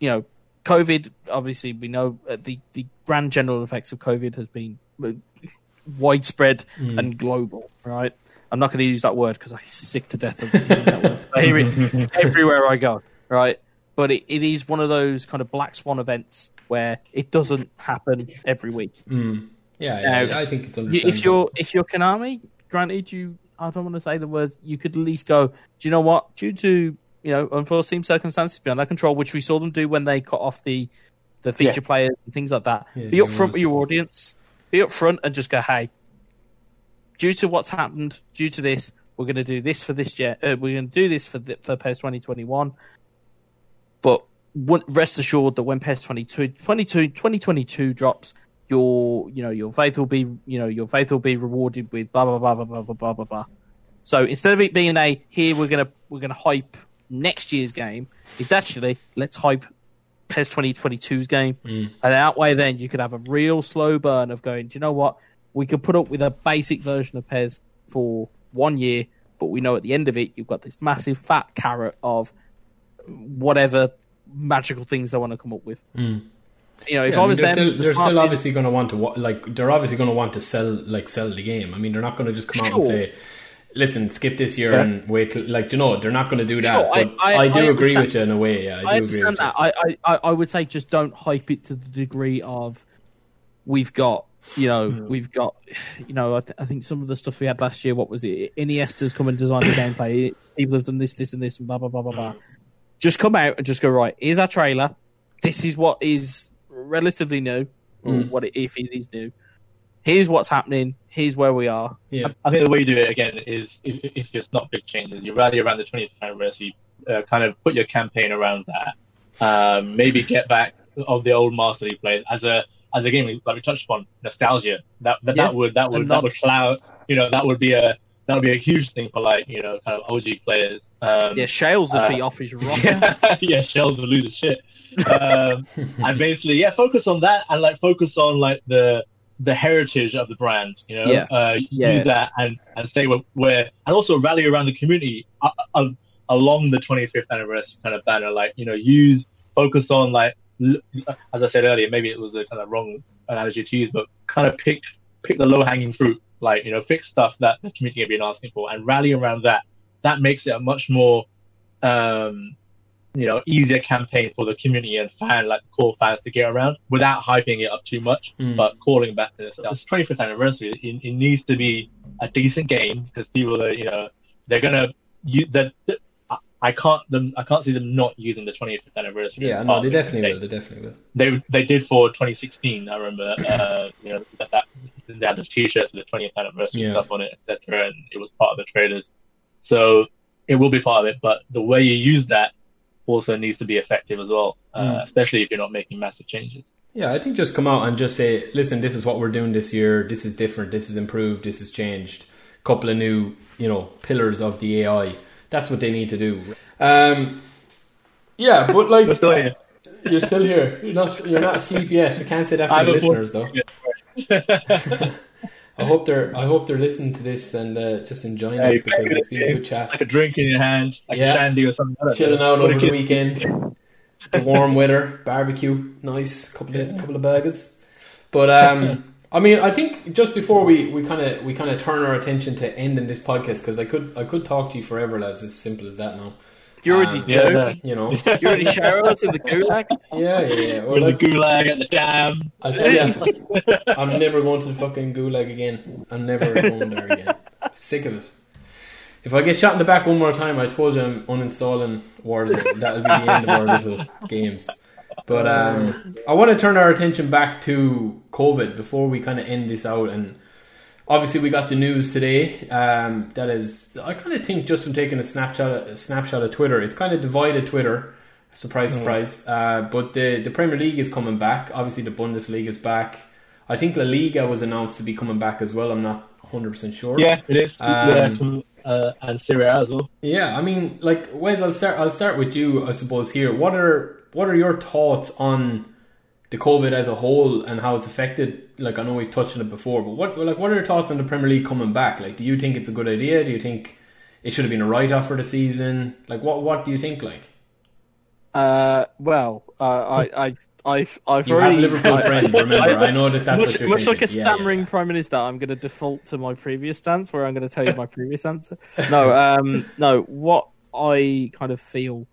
You know, COVID. Obviously, we know uh, the the grand general effects of COVID has been uh, widespread and global. Right. I'm not going to use that word because I'm sick to death of that word. I hear it everywhere I go. Right. But it, it is one of those kind of black swan events where it doesn't happen every week. Yeah, I think it's understandable. if you're if you're Konami, granted you I don't want to say the words, you could at least go, do you know what? Due to you know unforeseen circumstances beyond our control, which we saw them do when they cut off the the feature Yeah. players and things like that. Yeah, be upfront with your audience. Be upfront and just go, hey, due to what's happened, due to this, we're going to do this for this year. Uh, we're going to do this for the, for PES 2021. But rest assured that when PES 22, 22, 2022 drops, your you know your faith will be you know your faith will be rewarded with blah blah blah blah blah blah blah blah blah. So instead of it being a here we're gonna we're gonna hype next year's game, it's actually let's hype PES 2022's game, and that way then you could have a real slow burn of going. Do you know what? We could put up with a basic version of PES for one year, but we know at the end of it, you've got this massive fat carrot of whatever magical things they want to come up with. Mm. You know, if Yeah, I was they're them, still, they're still obviously going to want to like they're obviously going to want to sell like sell the game. I mean, they're not going to just come out and say, "Listen, skip this year Yeah. and wait." Till, like you know, they're not going to do that. Sure, I- but I- I, do agree with you in a way. Yeah, I do I agree understand that. I, I, I- would say just don't hype it to the degree of we've got, you know, we've got, you know, I, th- I think some of the stuff we had last year, what was it? Iniesta's come and designed the gameplay. People have done this, this, and this, and blah, blah, blah, blah, blah. Just come out and just go, right, here's our trailer. This is what is relatively new, or Mm. what it, if it is new. Here's what's happening. Here's where we are. Yeah, I think the way you do it again is if, if it's not big changes, you rally around the 20th anniversary, uh, kind of put your campaign around that. Um, maybe get back of the old Master League players as a as a game like we touched upon nostalgia. That that, Yeah. that would that would And that would cloud. You know that would be a that would be a huge thing for like you know kind of OG players. Um, Yeah, Shales would uh, be off his rocker. yeah, yeah, shells will lose his shit. Um, and basically, yeah, focus on that and like focus on like the the heritage of the brand. You know, Yeah. uh, Yeah. use that and and stay where, where and also rally around the community uh, of along the 25th anniversary kind of banner. Like you know, use focus on like as I said earlier, maybe it was a kind of wrong analogy to use, but kind of pick pick the low hanging fruit. Like you know, fix stuff that the community have been asking for and rally around that. That makes it a much more um, you know, easier campaign for the community and fan, like core fans to get around without hyping it up too much, Mm. but calling back to the stuff. It's 25th anniversary. It, it needs to be a decent game because people are, you know, they're gonna use that. I- I can't them. I can't see them not using the 25th anniversary. yeah, no, they of it. definitely will. They definitely will. They they did for 2016. I remember, uh, you know, that, that they had the t-shirts with the 20th anniversary Yeah. stuff on it, etc., and it was part of the trailers. So it will be part of it, but the way you use that also needs to be effective as well, uh, Mm. especially if you're not making massive changes. Yeah, I think just come out and just say, listen, this is what we're doing this year. This is different. This is improved. This has changed. Couple of new, you know, pillars of the AI. That's what they need to do. Um, yeah, but like, you're still here. You're not. You're not asleep yet. I can't say that for I'm the listeners though. Yeah, I hope they're. I hope they're listening to this and uh, just enjoying Hey, it because it's been a good chat. like a drink in your hand, like Yeah. a shandy or something. Chilling out What over the weekend. The warm weather, barbecue, nice couple of couple of burgers. But um, I mean, I think just before we we kind of we kind of turn our attention to ending this podcast because I could I could talk to you forever, lads. As simple as that now. You already Um, do. Yeah. You know. You already shower us in the gulag. Yeah, yeah, yeah. Or With like, the gulag at the dam. I tell you, I'm never going to the fucking gulag again. I'm never going there again. Sick of it. If I get shot in the back one more time, I told you I'm uninstalling Warzone. That'll be the end of our little games. But um, I want to turn our attention back to COVID before we kind of end this out. And obviously, we got the news today. Um, that is, I kind of think just from taking a snapshot, a snapshot of Twitter, it's kind of divided Twitter. Surprise, surprise. Uh, but the the Premier League is coming back. Obviously, the Bundesliga is back. I think La Liga was announced to be coming back as well. I'm not 100 percent sure. Yeah, it is. Um, yeah, uh, and Serie A as well. Yeah, I mean, like Wes, I'll start. I'll start with you, I suppose. Here, what are what are your thoughts on the COVID as a whole and how it's affected? Like, I know we've touched on it before, but what like what are your thoughts on the Premier League coming back? Like, do you think it's a good idea? Do you think it should have been a write off for the season? Like, what what do you think? Like, Uh, well, uh, I, I, I've, I've you already. have Liverpool I- friends. Remember, I know that that's much, much like a thinking. Yeah, yeah, stammering yeah. prime minister, I'm going to default to my previous stance, where I'm going to tell you my previous answer. No, um, no. What I kind of feel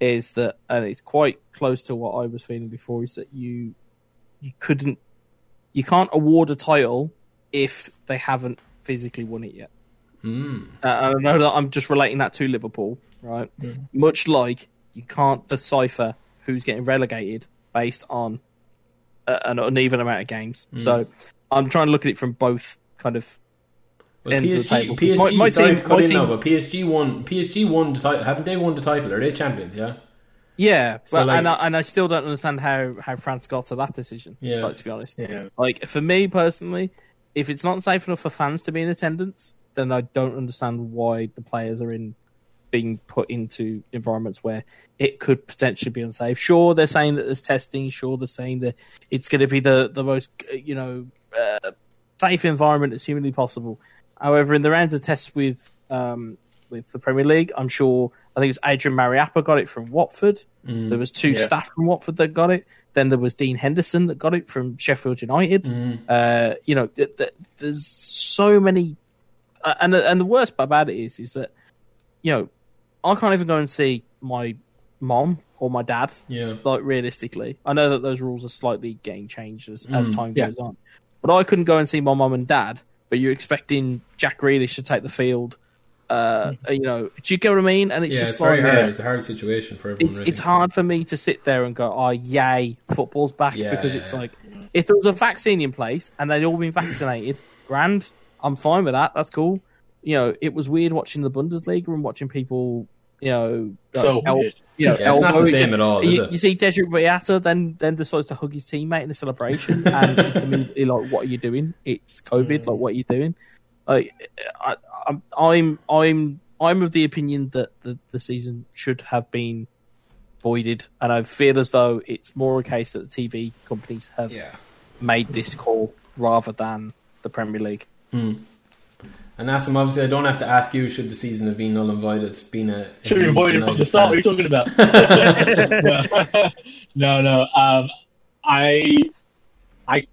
is that, and it's quite close to what I was feeling before, is that you, you couldn't, you can't award a title if they haven't physically won it yet. Mm. Uh, I know that I'm just relating that to Liverpool, right? Much like you can't decipher who's getting relegated based on a, an uneven amount of games. So I'm trying to look at it from both kind of Well, ends of the PSG, table. PSG, My- my sorry team- to cut my in team- now, but PSG won. PSG won the title. Haven't they won the title? Are they champions? Yeah. yeah. So, but, like- and I, and I still don't understand how how France got to that decision. Yeah. like, to be honest. Yeah. Like for me personally, if it's not safe enough for fans to be in attendance, then I don't understand why the players are in being put into environments where it could potentially be unsafe. Sure, they're saying that there's testing. Sure, they're saying that it's going to be the the most you know uh, safe environment as humanly possible. However, in the rounds of tests with um, with the Premier League. I'm sure. I think it was Adrian Mariappa got it from Watford. Mm. There was two Yeah. staff from Watford that got it. Then there was Dean Henderson that got it from Sheffield United. Mm. Uh, you know, th- th- there's so many, uh, and the- and the worst part about it is, is that you know, I can't even go and see my mom or my dad. Yeah. Like realistically, I know that those rules are slightly getting changed as, as Mm, time yeah. goes on, but I couldn't go and see my mom and dad. But you're expecting Jack Grealish to take the field. Uh, you know, do you get what I mean? And it's yeah, just it's very hard. It's a hard situation for everyone. it's really. it's hard for me to sit there and go, "Oh, yay, football's back!" Yeah, because it's yeah. like if there was a vaccine in place and they'd all been vaccinated, grand, I'm fine with that. That's cool. You know, it was weird watching the Bundesliga and watching people, you know, So el- you know, Yeah, it's not the same at all, is You, it? you see Dedryck Boyata then then decides to hug his teammate in a celebration, and it's immediately like, "What are you doing? It's COVID. Like, what are you doing?" Like, I, I'm I'm I'm I'm of the opinion that the, the season should have been voided, and I feel as though it's more a case that the TV companies have yeah. made this call rather than the Premier League. Hmm. And Asim, obviously, I don't have to ask you should the season have been null and voided. Been a Should a have avoided from the start. What are you talking about? no, no. Um, I, I,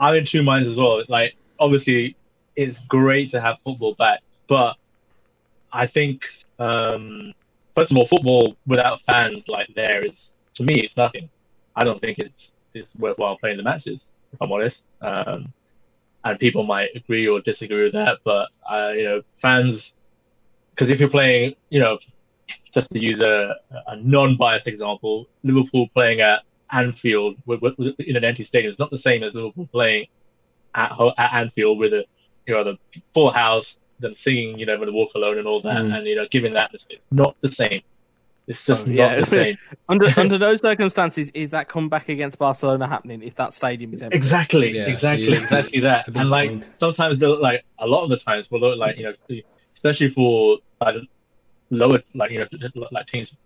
I'm in two minds as well. Like, obviously, it's great to have football back, but I think, um, first of all, football without fans like there is, to me, it's nothing. I don't think it's it's worthwhile playing the matches. If I'm honest. Um, and people might agree or disagree with that, but uh, you know, fans because if you're playing, you know, just to use a, a non-biased example, Liverpool playing at Anfield with, with, with- in an empty stadium is not the same as Liverpool playing at, at Anfield with a you know the full house, them singing, you know, when they walk alone and all that, Mm. and you know, giving that. It's not the same. It's just Oh, not yeah. the same. Under under those circumstances, is that comeback against Barcelona happening if that stadium is empty? Exactly, Yeah, exactly, so exactly that. And like point. sometimes they'll like a lot of the times we'll look like you know, especially for like lower like you know like teams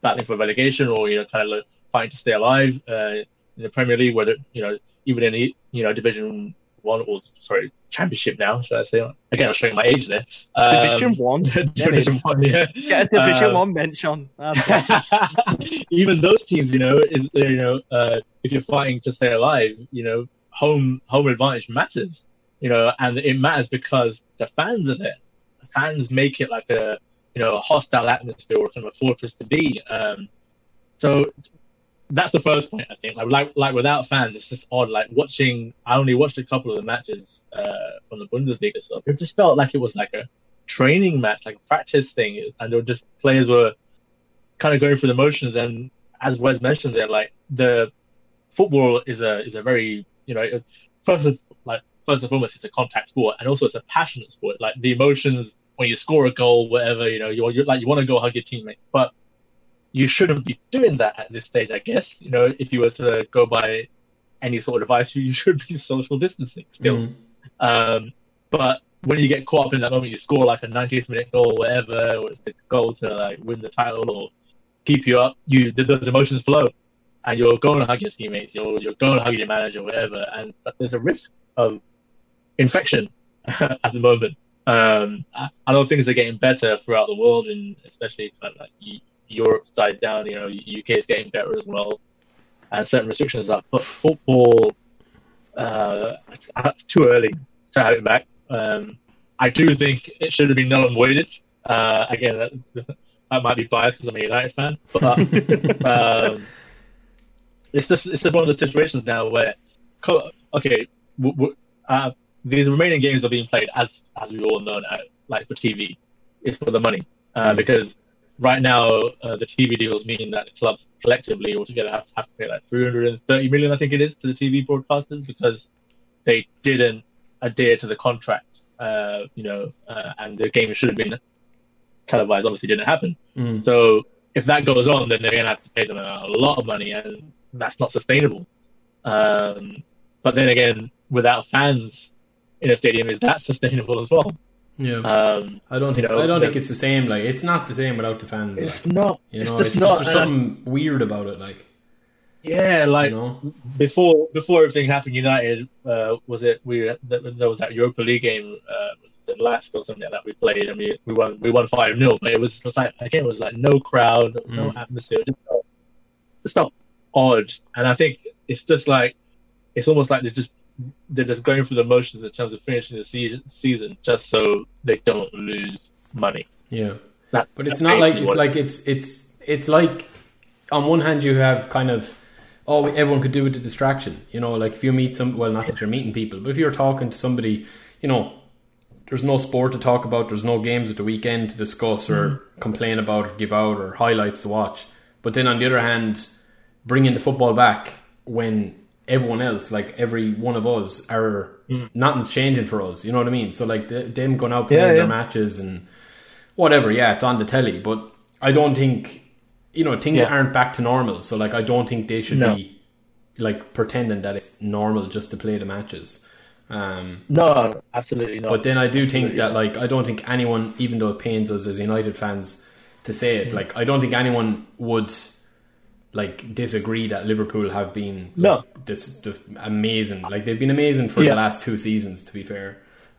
battling for relegation or you know kind of like fighting to stay alive uh, in the Premier League, whether you know even in the, you know Division One or sorry Championship now, should I say? Again, I'm showing my age there. Um, Division one, Division One, yeah. get a Division Um, one mention. Even those teams, you know, is you know, uh, if you're fighting to stay alive, you know, home home advantage matters, you know, and it matters because the fans of it. The fans make it like a you know a hostile atmosphere or kind of a fortress to be. Um, so that's the first point I think. Like, like like without fans, it's just odd. Like watching, I only watched a couple of the matches uh, from the Bundesliga stuff. It just felt like it was like a training match, like a practice thing, and there were just players were kind of going through the motions. And as Wes mentioned, there, like the football is a is a very you know first of like first and foremost, it's a contact sport, and also it's a passionate sport. Like the emotions when you score a goal, whatever you know, you're, you're like you want to go hug your teammates, but you shouldn't be doing that at this stage, I guess. You know, if you were to go by any sort of advice, you should be social distancing still. Mm. Um, but when you get caught up in that moment, you score like a 90th minute goal, or whatever, or it's the goal to like win the title or keep you up. You those emotions flow, and you're going to hug your teammates, you're you're going to hug your manager, whatever. And but there's a risk of infection at the moment. Um, I, I know things are getting better throughout the world, and especially of like Eu- Europe's died down. You know, UK is getting better as well, and certain restrictions are. But football, uh, it's, it's too early to have it back. Um, I do think it should have been null and voided. Uh, again, that, that might be biased because I'm a United fan, but um, it's just it's just one of those situations now where, okay, w- w- uh, these remaining games are being played as as we all know now, like for TV, it's for the money uh, because right now uh, the TV deals mean that the clubs collectively altogether have, have to pay like 330 million, I think it is, to the TV broadcasters because they didn't adhere to the contract, uh, you know, uh, and the game should have been televised. Obviously, didn't happen. Mm. So if that goes on, then they're going to have to pay them a lot of money, and that's not sustainable. Um, but then again, without fans in a stadium, is that sustainable as well? Yeah. Um, I don't think you know, I don't think it's the same. Like it's not the same without the fans. it's like, not. you it's just it's, not. there's and I- something weird about it. Like yeah, like you know, before before everything happened, United uh, was it we there was that Europa League game uh, in LASK or something like that we played and we, we won we won five 0 but it was just like again it was like no crowd, was no Mm. atmosphere. It just felt, just felt odd. And I think it's just like it's almost like they're just they're just going through the motions in terms of finishing the season season just so they don't lose money. Yeah. That, But it's not like it's what it- like it's it's it's like on one hand you have kind of oh everyone could do with the distraction you know like if you meet some well not that you're meeting people but if you're talking to somebody you know there's no sport to talk about there's no games at the weekend to discuss or mm-hmm. complain about or give out or highlights to watch but then on the other hand bringing the football back when everyone else like every one of us are nothing's changing for us you know what I mean so like the, them going out playing Yeah, their matches and whatever, yeah, it's on the telly, but I don't think you know things Yeah. aren't back to normal. So like, I don't think they should No. be like pretending that it's normal just to play the matches. Um, no, absolutely not. but then I do think Absolutely that like I don't think anyone, even though it pains us as United fans to say Mm. it, like I don't think anyone would like disagree that Liverpool have been like, No. this, this amazing. Like they've been amazing for Yeah. the last two seasons. To be fair,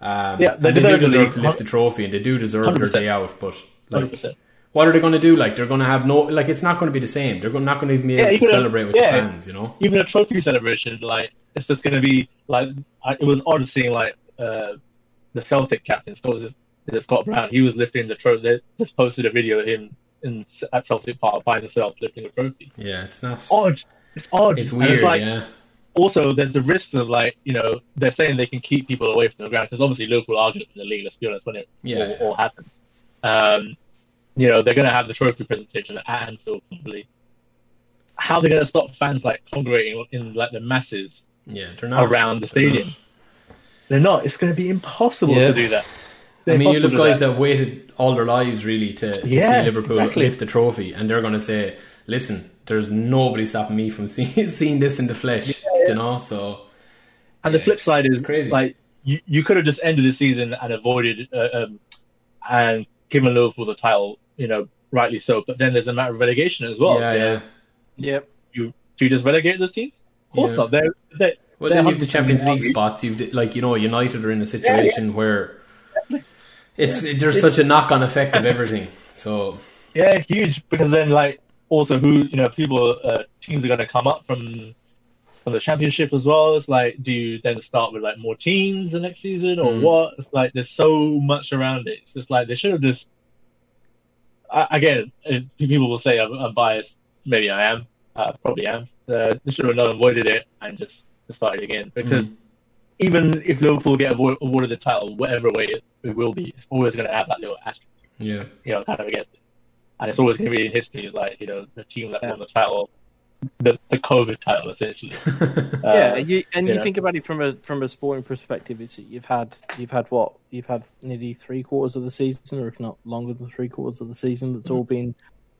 um, Yeah, they they, do deserve to lift the trophy, and they do deserve their 100%. day out. But like, 100%. what are they going to do? Like they're going to have no like it's not going to be the same. They're not going to be able Yeah, to even a- celebrate with yeah. the fans. You know. even a trophy celebration, like it's just going to be like I, it was odd seeing like uh, the Celtic captain Scott, Scott Brown. He was lifting the trophy. They just posted a video of him in at Celtic Park by himself lifting a trophy. Yeah, it's not. Odd. It's odd. It's weird. like, yeah. Also, there's the risk of like you know they're saying they can keep people away from the ground because obviously Liverpool are going to the league. Let's be honest when it Yeah. all, all happens. Um, you know they're going to have the trophy presentation at Anfield probably. How are they going to stop fans like congregating in like the masses Yeah, around the stadium. They're not. It's going to be impossible Yeah. to do that. I mean, you'll have guys do that have waited all their lives really to, to Yeah, see Liverpool exactly. lift the trophy, and they're going to say, "Listen, there's nobody stopping me from seeing, seeing this in the flesh." You know, so And the flip side is crazy. like you, you could have just ended the season and avoided uh, um, and given Liverpool the title, you know, rightly so. But then there's a matter of relegation as well. yeah, yeah. Yep. You do you just relegate those teams? Of course Yeah. not. They're, they're, Well, they're then you've the Champions League spots. You've like you know United are in a situation where it's there's such a knock on effect of everything. So Yeah, huge. Because then, like, also who you know, people, uh, teams are going to come up from from the championship as well. It's like, do you then start with like more teams the next season or Mm. what? It's like there's so much around it. It's just like they should have just. I, again, uh, people will say I'm, I'm biased. Maybe I am. Uh, probably am. Uh, they should have not avoided it and just, just started again because. Mm. Even if Liverpool get awarded the title, whatever way it, it will be, it's always going to have that little asterisk yeah, you know, kind of against it. And it's always going to be in history as like, you know, the team that Yeah. won the title, the, the COVID title, essentially. yeah, Uh, you, and you yeah. think about it from a from a sporting perspective. It's you've had you've had what you've had nearly three quarters of the season, or if not longer than three quarters of the season. That's all been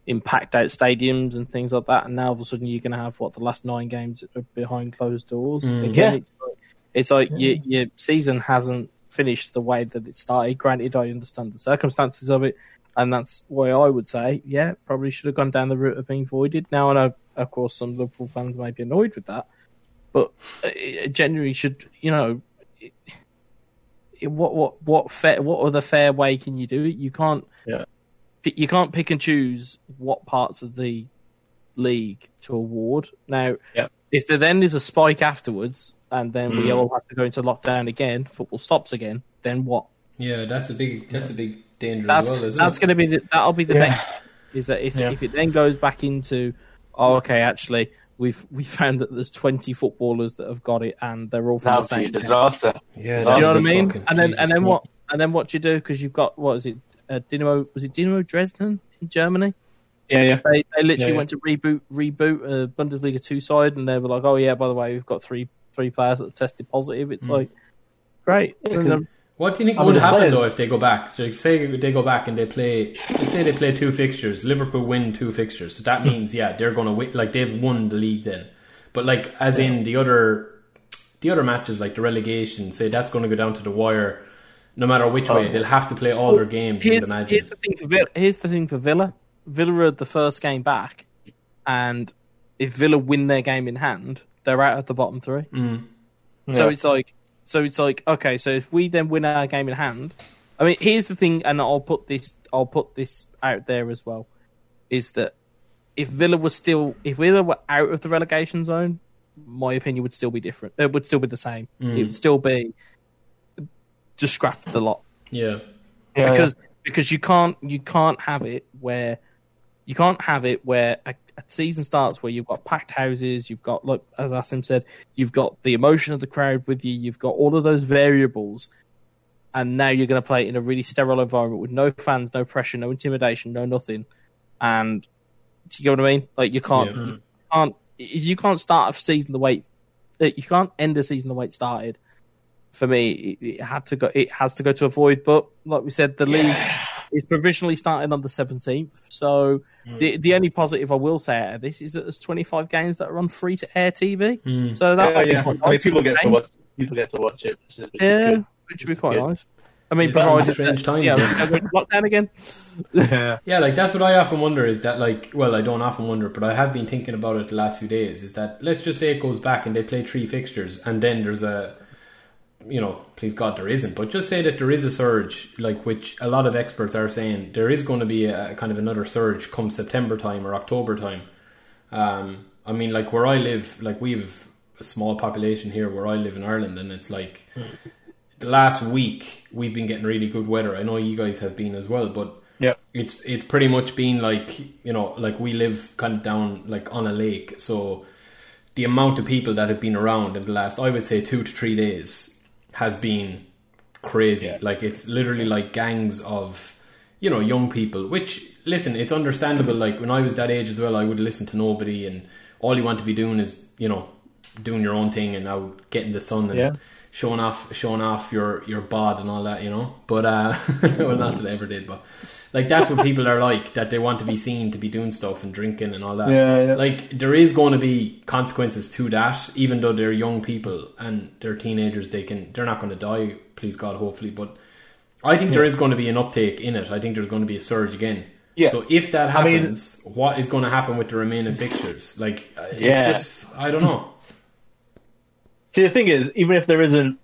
in packed out stadiums and things like that. And now all of a sudden you're going to have what the last nine games behind closed doors. Mm. Again, Yeah. it's like, it's like your your season hasn't finished the way that it started. Granted, I understand the circumstances of it. And that's why I would say, yeah, probably should have gone down the route of being voided. Now I know, of course, some Liverpool fans may be annoyed with that, but uh, it generally should you know it, it- what what what fair what other fair way can you do it you can't Yeah. you can't pick and choose what parts of the league to award now Yeah. if there then is a spike afterwards and then we Mm. all have to go into lockdown again football stops again then what yeah. That's a big that's a big danger that's as well, isn't that's it? going to be the, that'll be the Yeah. next is that if Yeah. if it then goes back into oh okay actually we've we found that there's 20 footballers that have got it and they're all from the That'd be same a disaster. Yeah, Do you know what I mean? And then Jesus and then Christ. what? And then what do you do? Because you've got what is it? Uh, Dynamo was it Dynamo Dresden in Germany? Yeah, yeah. They they literally Yeah, yeah. went to reboot reboot a Bundesliga two side, and they were like, oh yeah, by the way, we've got three three players that tested positive. It's Mm. like great. Yeah, So 'cause- then- What do you think I would mean, the happen players- though if they go back? So, like, say they go back and they play. Let's say they play two fixtures. Liverpool win two fixtures, so that means yeah they're going to win. Like they've won the league then. But like as in the other, the other matches like the relegation, say that's going to go down to the wire. No matter which way, Oh. they'll have to play all their games. You'd here's, imagine. here's the thing for Villa. Here's the thing for Villa. Villa are the first game back, and if Villa win their game in hand, they're out at the bottom three. Mm. So it's like, so it's like, okay, so if we then win our game in hand, I mean, here's the thing, and I'll put this, I'll put this out there as well, is that if Villa was still, if Villa were out of the relegation zone, my opinion would still be different. It would still be the same. It would still be just scrap the lot Yeah. Yeah, because because you can't you can't have it where you can't have it where a, a season starts where you've got packed houses, you've got like as Asim said, you've got the emotion of the crowd with you, you've got all of those variables, and now you're going to play in a really sterile environment with no fans, no pressure, no intimidation, no nothing, and do you get what I mean? Like you can't Yeah. you can't you can't start a season the way you can't end a season the way it started. For me, it, it had to go. It has to go to avoid. But like we said, the league is provisionally starting on the seventeenth. So the hmm. the only positive I will say out of this is that there's 25 games that are on free to air TV. Hmm. So that yeah, yeah. quite I mean, people get to watch. People get to watch it. Which is, which Yeah, good. which would be quite good. nice. I mean, It's provided strange that, times, yeah, yeah. we're going to lockdown again. Yeah. Yeah, like that's what I often wonder is that like well I don't often wonder but I have been thinking about it the last few days is that let's just say it goes back and they play three fixtures and then there's a you know please God there isn't. But just say that there is a surge like which a lot of experts are saying there is going to be a, kind of another surge come September time or October time. Um I mean like where I live like we've a small population here where I live in Ireland and it's like the last week we've been getting really good weather. I know you guys have been as well but Yeah. it's it's pretty much been like you know like we live kind of down like on a lake. So the amount of people that have been around in the last i would say two to three days has been crazy Yeah. like it's literally like gangs of you know young people which listen it's understandable like when i was that age as well i would listen to nobody and all you want to be doing is you know doing your own thing and out getting the sun and Yeah. showing off showing off your your bod and all that you know but uh well not that i ever did but like that's what people are like that they want to be seen to be doing stuff and drinking and all that Yeah, yeah. like there is going to be consequences to that even though they're young people and they're teenagers they can they're not going to die please god hopefully but i think there is going to be an uptake in it i think there's going to be a surge again Yeah. so if that I mean- happens what is going to happen with the remaining fixtures like uh, it's Yeah. just i don't know See, the thing is, even if there isn't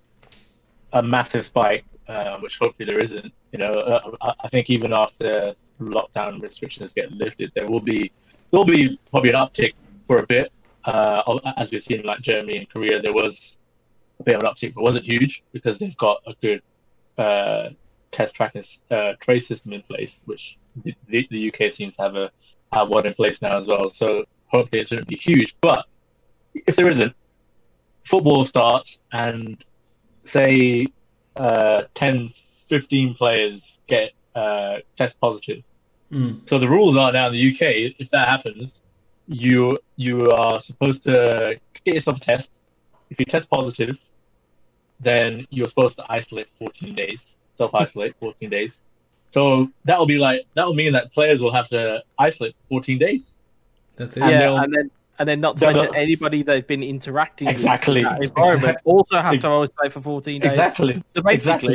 a massive spike, uh, which hopefully there isn't, you know, uh, I- think even after lockdown restrictions get lifted, there will be there will be probably an uptick for a bit. Uh, as we've seen, like Germany and Korea, there was a bit of an uptick, but wasn't huge because they've got a good uh, test track and uh, trace system in place, which the, the UK seems to have a have one in place now as well. So hopefully it shouldn't be huge, but if there isn't, football starts and say uh, 10, 15 players get uh, test positive. Mm. So the rules are now in the UK, if that happens, you you are supposed to get yourself a test. If you test positive, then you're supposed to isolate 14 days, self isolate 14 days. So that will be like that will mean that players will have to isolate 14 days. that's it And yeah, and then and then not to they'll- mention anybody they've been interacting Exactly. with in that environment Exact- also have to always play for 14 days. Exactly. So basically,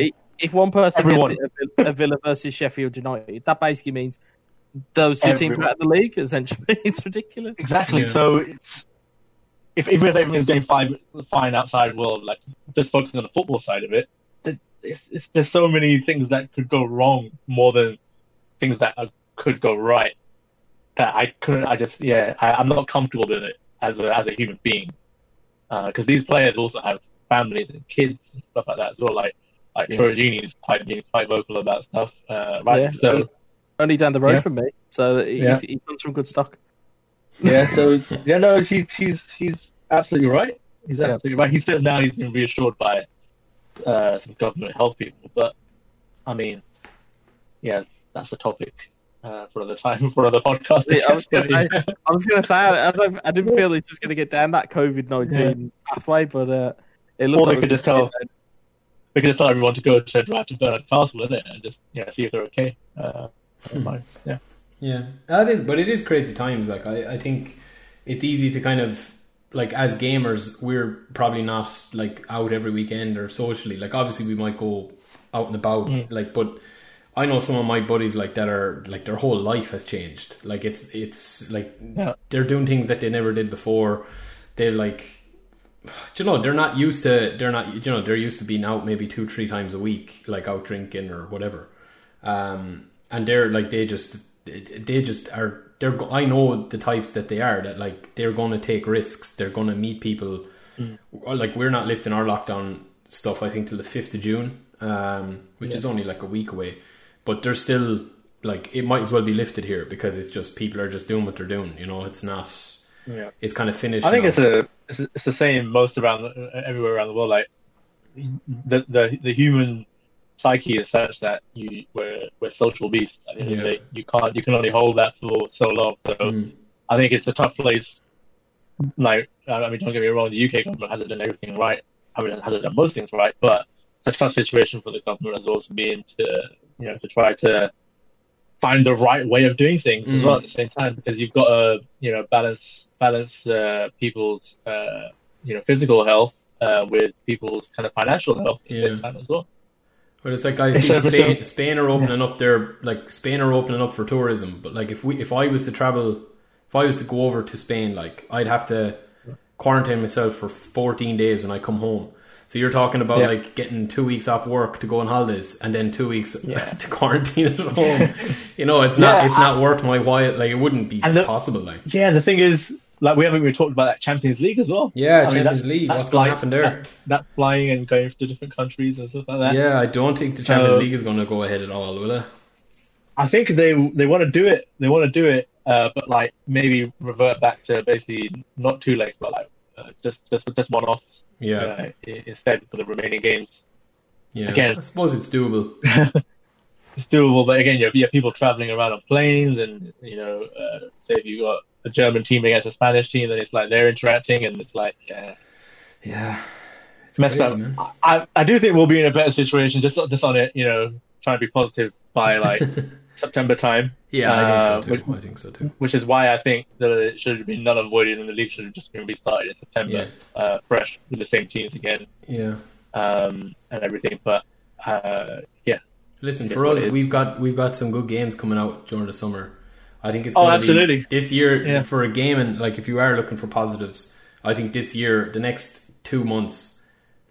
Exactly. if one person Everyone. gets it at Villa- Villa versus Sheffield United, that basically means those two teams are out of the league. Essentially, it's ridiculous. Exactly. Yeah. So it's if even if everything's going fine, fine outside world, like just focus on the football side of it. It's, it's, there's so many things that could go wrong more than things that are, could go right. That I couldn't. I just yeah. I, I'm not comfortable with it as a as a human being because these players also have families and kids and stuff like that as well. Like like Yeah. Is quite being quite vocal about stuff. Uh, right. Yeah. So Only down the road Yeah. from me, so he's, Yeah. he comes from good stock. Yeah, so yeah, no, he, he's he's absolutely right. He's absolutely right. He says now he's been reassured by uh, some government health people, but I mean, yeah, that's a topic uh, for another time for another podcast. Yeah, I was gonna say- I was going to say I, I, don't, I didn't feel it's just going to get down that COVID nineteen pathway, but uh, it looks Or they like could just tell- we can just tell everyone to go to drive to Barnard Castle, isn't it, and just yeah, see if they're okay. Uh, Hmm. Yeah, Yeah, that is, but it is crazy times. Like I, I think it's easy to kind of like as gamers, we're probably not like out every weekend or socially. Like obviously, we might go out and about. Like, but I know some of my buddies like that are like their whole life has changed. Like it's it's like Yeah. they're doing things that they never did before. They're like you know they're not used to they're not you know they're used to being out maybe two three times a week like out drinking or whatever um and they're like they just they just are they're i know the types that they are that like they're going to take risks they're going to meet people or, like we're not lifting our lockdown stuff i think till the 5th of june um which is only like a week away but there's still like it might as well be lifted here because it's just people are just doing what they're doing you know it's not Yeah. it's kind of finished I think now. it's a it's, it's the same most around everywhere around the world. Like the the the human psyche is such that you we're we're social beasts. At the end of the Yeah. day, you can't you can only hold that for so long. So Mm. I think it's a tough place. Like I mean, don't get me wrong, the UK government hasn't done everything right. I mean, it hasn't done most things right, but it's a tough situation for the government as also being to you know to try to find the right way of doing things as Mm. well at the same time because you've got to you know balance balance uh, people's uh, you know physical health uh, with people's kind of financial health at the Yeah. same time as well. But it's like I see Spain, Spain are opening up their like Spain are opening up for tourism. But like if we if I was to travel, if I was to go over to Spain, like I'd have to quarantine myself for 14 days when I come home. So you're talking about Yeah. like getting two weeks off work to go on holidays and then two weeks Yeah. to quarantine at home. you know, it's not it's not worth my while. Like it wouldn't be the- possible. Like Yeah, the thing is, like we haven't even talked about that Champions League as well. yeah, I mean, Champions that's- League. that's What's going to flying- happen there? That, that flying and going to different countries and stuff like that. Yeah, I don't think the Champions So- League is going to go ahead at all, will it? I think they they want to do it. They want to do it, uh, but like maybe revert back to basically not two legs, but like uh, just just just one off. Yeah, uh, instead for the remaining games. yeah. again- I suppose it's doable. It's doable, but again, you have, you have people traveling around on planes, and you know, uh, say if you got a German team against a Spanish team, then it's like they're interacting, and it's like yeah, Yeah, it's messed crazy, up. man. I I do think we'll be in a better situation just just on it, you know, trying to be positive by like September time. Yeah, I Uh, think so which- too. I think so too. which is why I think that it should have been none avoided and the league should have just been restarted in September, uh, fresh with the same teams again Yeah. um, and everything. But uh, yeah, Listen, for us, we've got we've got some good games coming out during the summer. I think it's Oh, absolutely. be this year Yeah. for a game, and like if you are looking for positives, I think this year, the next two months,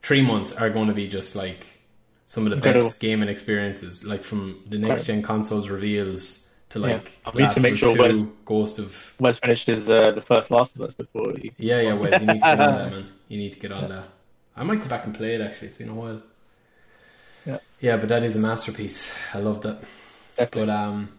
three months are going to be just like some of the Incredible. best gaming experiences, like from the next gen consoles reveals to Yeah. like I need to make sure 2, Wes- Ghost of Wes finished his uh, the first Last of Us before he. Yeah, yeah, Wes, you need to get on that, man. You need to get on that. I might go back and play it. Actually, it's been a while. Yeah. yeah, but that is a masterpiece. I love that. Definitely. But um,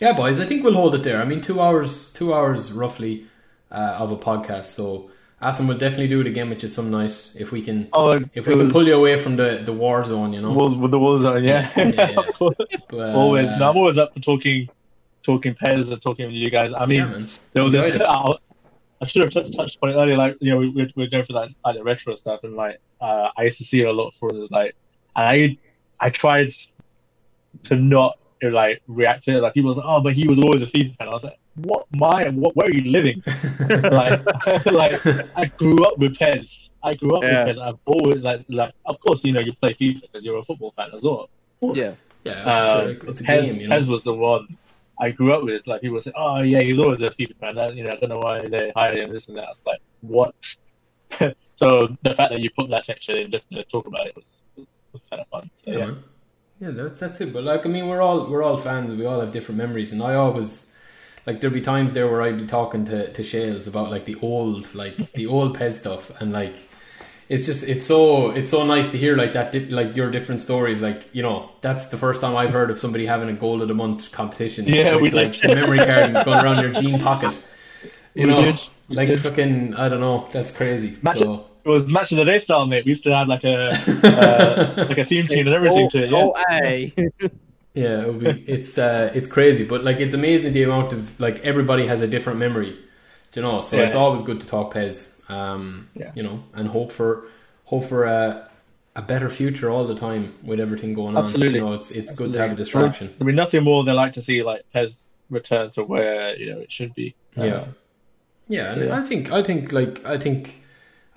yeah, boys, I think we'll hold it there. I mean, two hours, two hours roughly uh, of a podcast. So, Asim, we'll definitely do it again with you some night if we can. Oh, if we can pull you away from the the war zone, you know. Wolves with the Wolves on, yeah. Yeah. But, always. uh, No, I'm always up for talking, talking Pez and talking with you guys. I mean, yeah, there was a, I, I should have touched, touched on it earlier. Like you know, we, we're, we're going for that like the retro stuff, and like uh, I used to see a lot for this. Like, and I I tried to not you know, like react to it. Like people was like, oh, but he was always a FIFA fan. I was like, what? My, what? Where are you living? like, like I grew up with Pez. I grew up Yeah. with Pez. I've always like, like, of course, you know, you play FIFA because you're a football fan as well. Of. Yeah. yeah, Um, sure, it's a Pez, game, you know. Pez was the one I grew up with. Like people say, "Oh yeah, he's always a FIFA fan." That, you know, I don't know why they hired him. This and that. Like, what? so the fact that you put that section in just to talk about it was was, was kind of fun. So, Yeah, yeah. yeah, that's that's it. But like, I mean, we're all we're all fans. We all have different memories, and I always like there'd be times there where I'd be talking to to Shales about like the old like the old Pez stuff, and like it's just it's so it's so nice to hear like that di- like your different stories. Like you know, that's the first time I've heard of somebody having a goal of the month competition. Yeah, with, we like did. the memory card going around your jean pocket. You We know, did. We like did. fucking I don't know. That's crazy. Match so. It was match of the day style, mate. We used to have like a uh, like a theme tune and everything to it. Yeah. Oh, hey. Yeah, it would be, it's uh, it's crazy, but like it's amazing the amount of like everybody has a different memory, you know. So Yeah. it's always good to talk Pez, um, Yeah. you know, and hope for hope for a, a better future all the time with everything going on. Absolutely. you know, it's it's good to have a distraction. I mean, nothing more than like to see like Pez return to where you know it should be. Yeah, Uh, yeah, and yeah. I think I think like I think.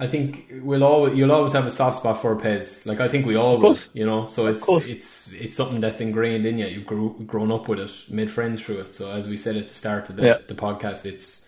I think we'll always you'll always have a soft spot for Pez. Like I think we all will, you know. So it's it's it's something that's ingrained in you. You've grew, grown up with it, made friends through it. So as we said at the start of the, Yeah. the podcast, it's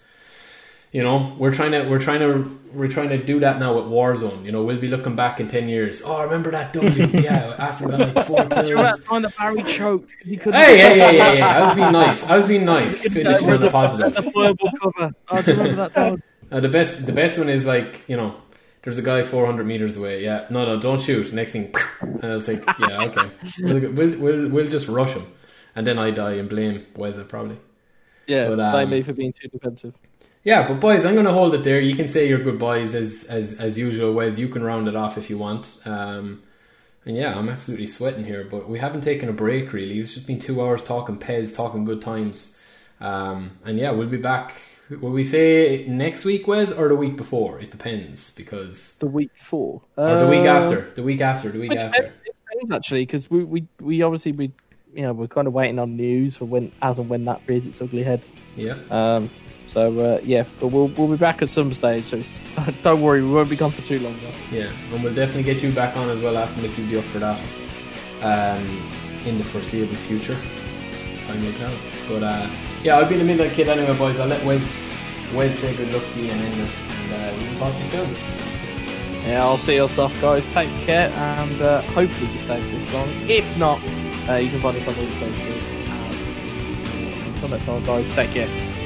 you know, we're trying to we're trying to we're trying to do that now with Warzone. You know, we'll be looking back in ten years. Oh, remember that W? yeah, Aston got like four Do you remember that kills. time that Barry choked? He couldn't. Hey, hey, hey, hey, hey! I was being nice. I was being nice. Finishing on the positive. The cover. Oh, do you remember that time? Uh, the best, the best one is like you know, there's a guy 400 meters away. Yeah, no, no, don't shoot. Next thing, and I was like, yeah, okay, we'll, we'll, we'll, we'll just rush him, and then I die and blame Weza probably. Yeah, But, um, blame me for being too defensive. Yeah, but boys, I'm going to hold it there. You can say your goodbyes as as as usual. Wes, you can round it off if you want. Um, and yeah, I'm absolutely sweating here, but we haven't taken a break really. It's just been two hours talking Pez, talking good times. Um, and yeah, we'll be back. Will we say next week, Wes, or the week before? It depends because The week before, or the week Uh, after, the week after, the week after. depends, it depends actually, because we, we we obviously we you know we're kind of waiting on news for when as and when that rears its ugly head. Yeah, Um, so uh, yeah, but we'll we'll be back at some stage. So don't worry, we won't be gone for too long. Though. yeah, and we'll definitely get you back on as well, Aston, if you'd be up for that um, in the foreseeable future. Time will tell. But uh, yeah, I'll be the midnight kid anyway, boys. I'll let Wes Wes say good luck to you and it, and uh, we can talk to you soon. Yeah, I'll see us off, guys. Take care, and uh, hopefully you stay for this long. If not, uh, you can find us on all the socials. As until next time, guys. Take care.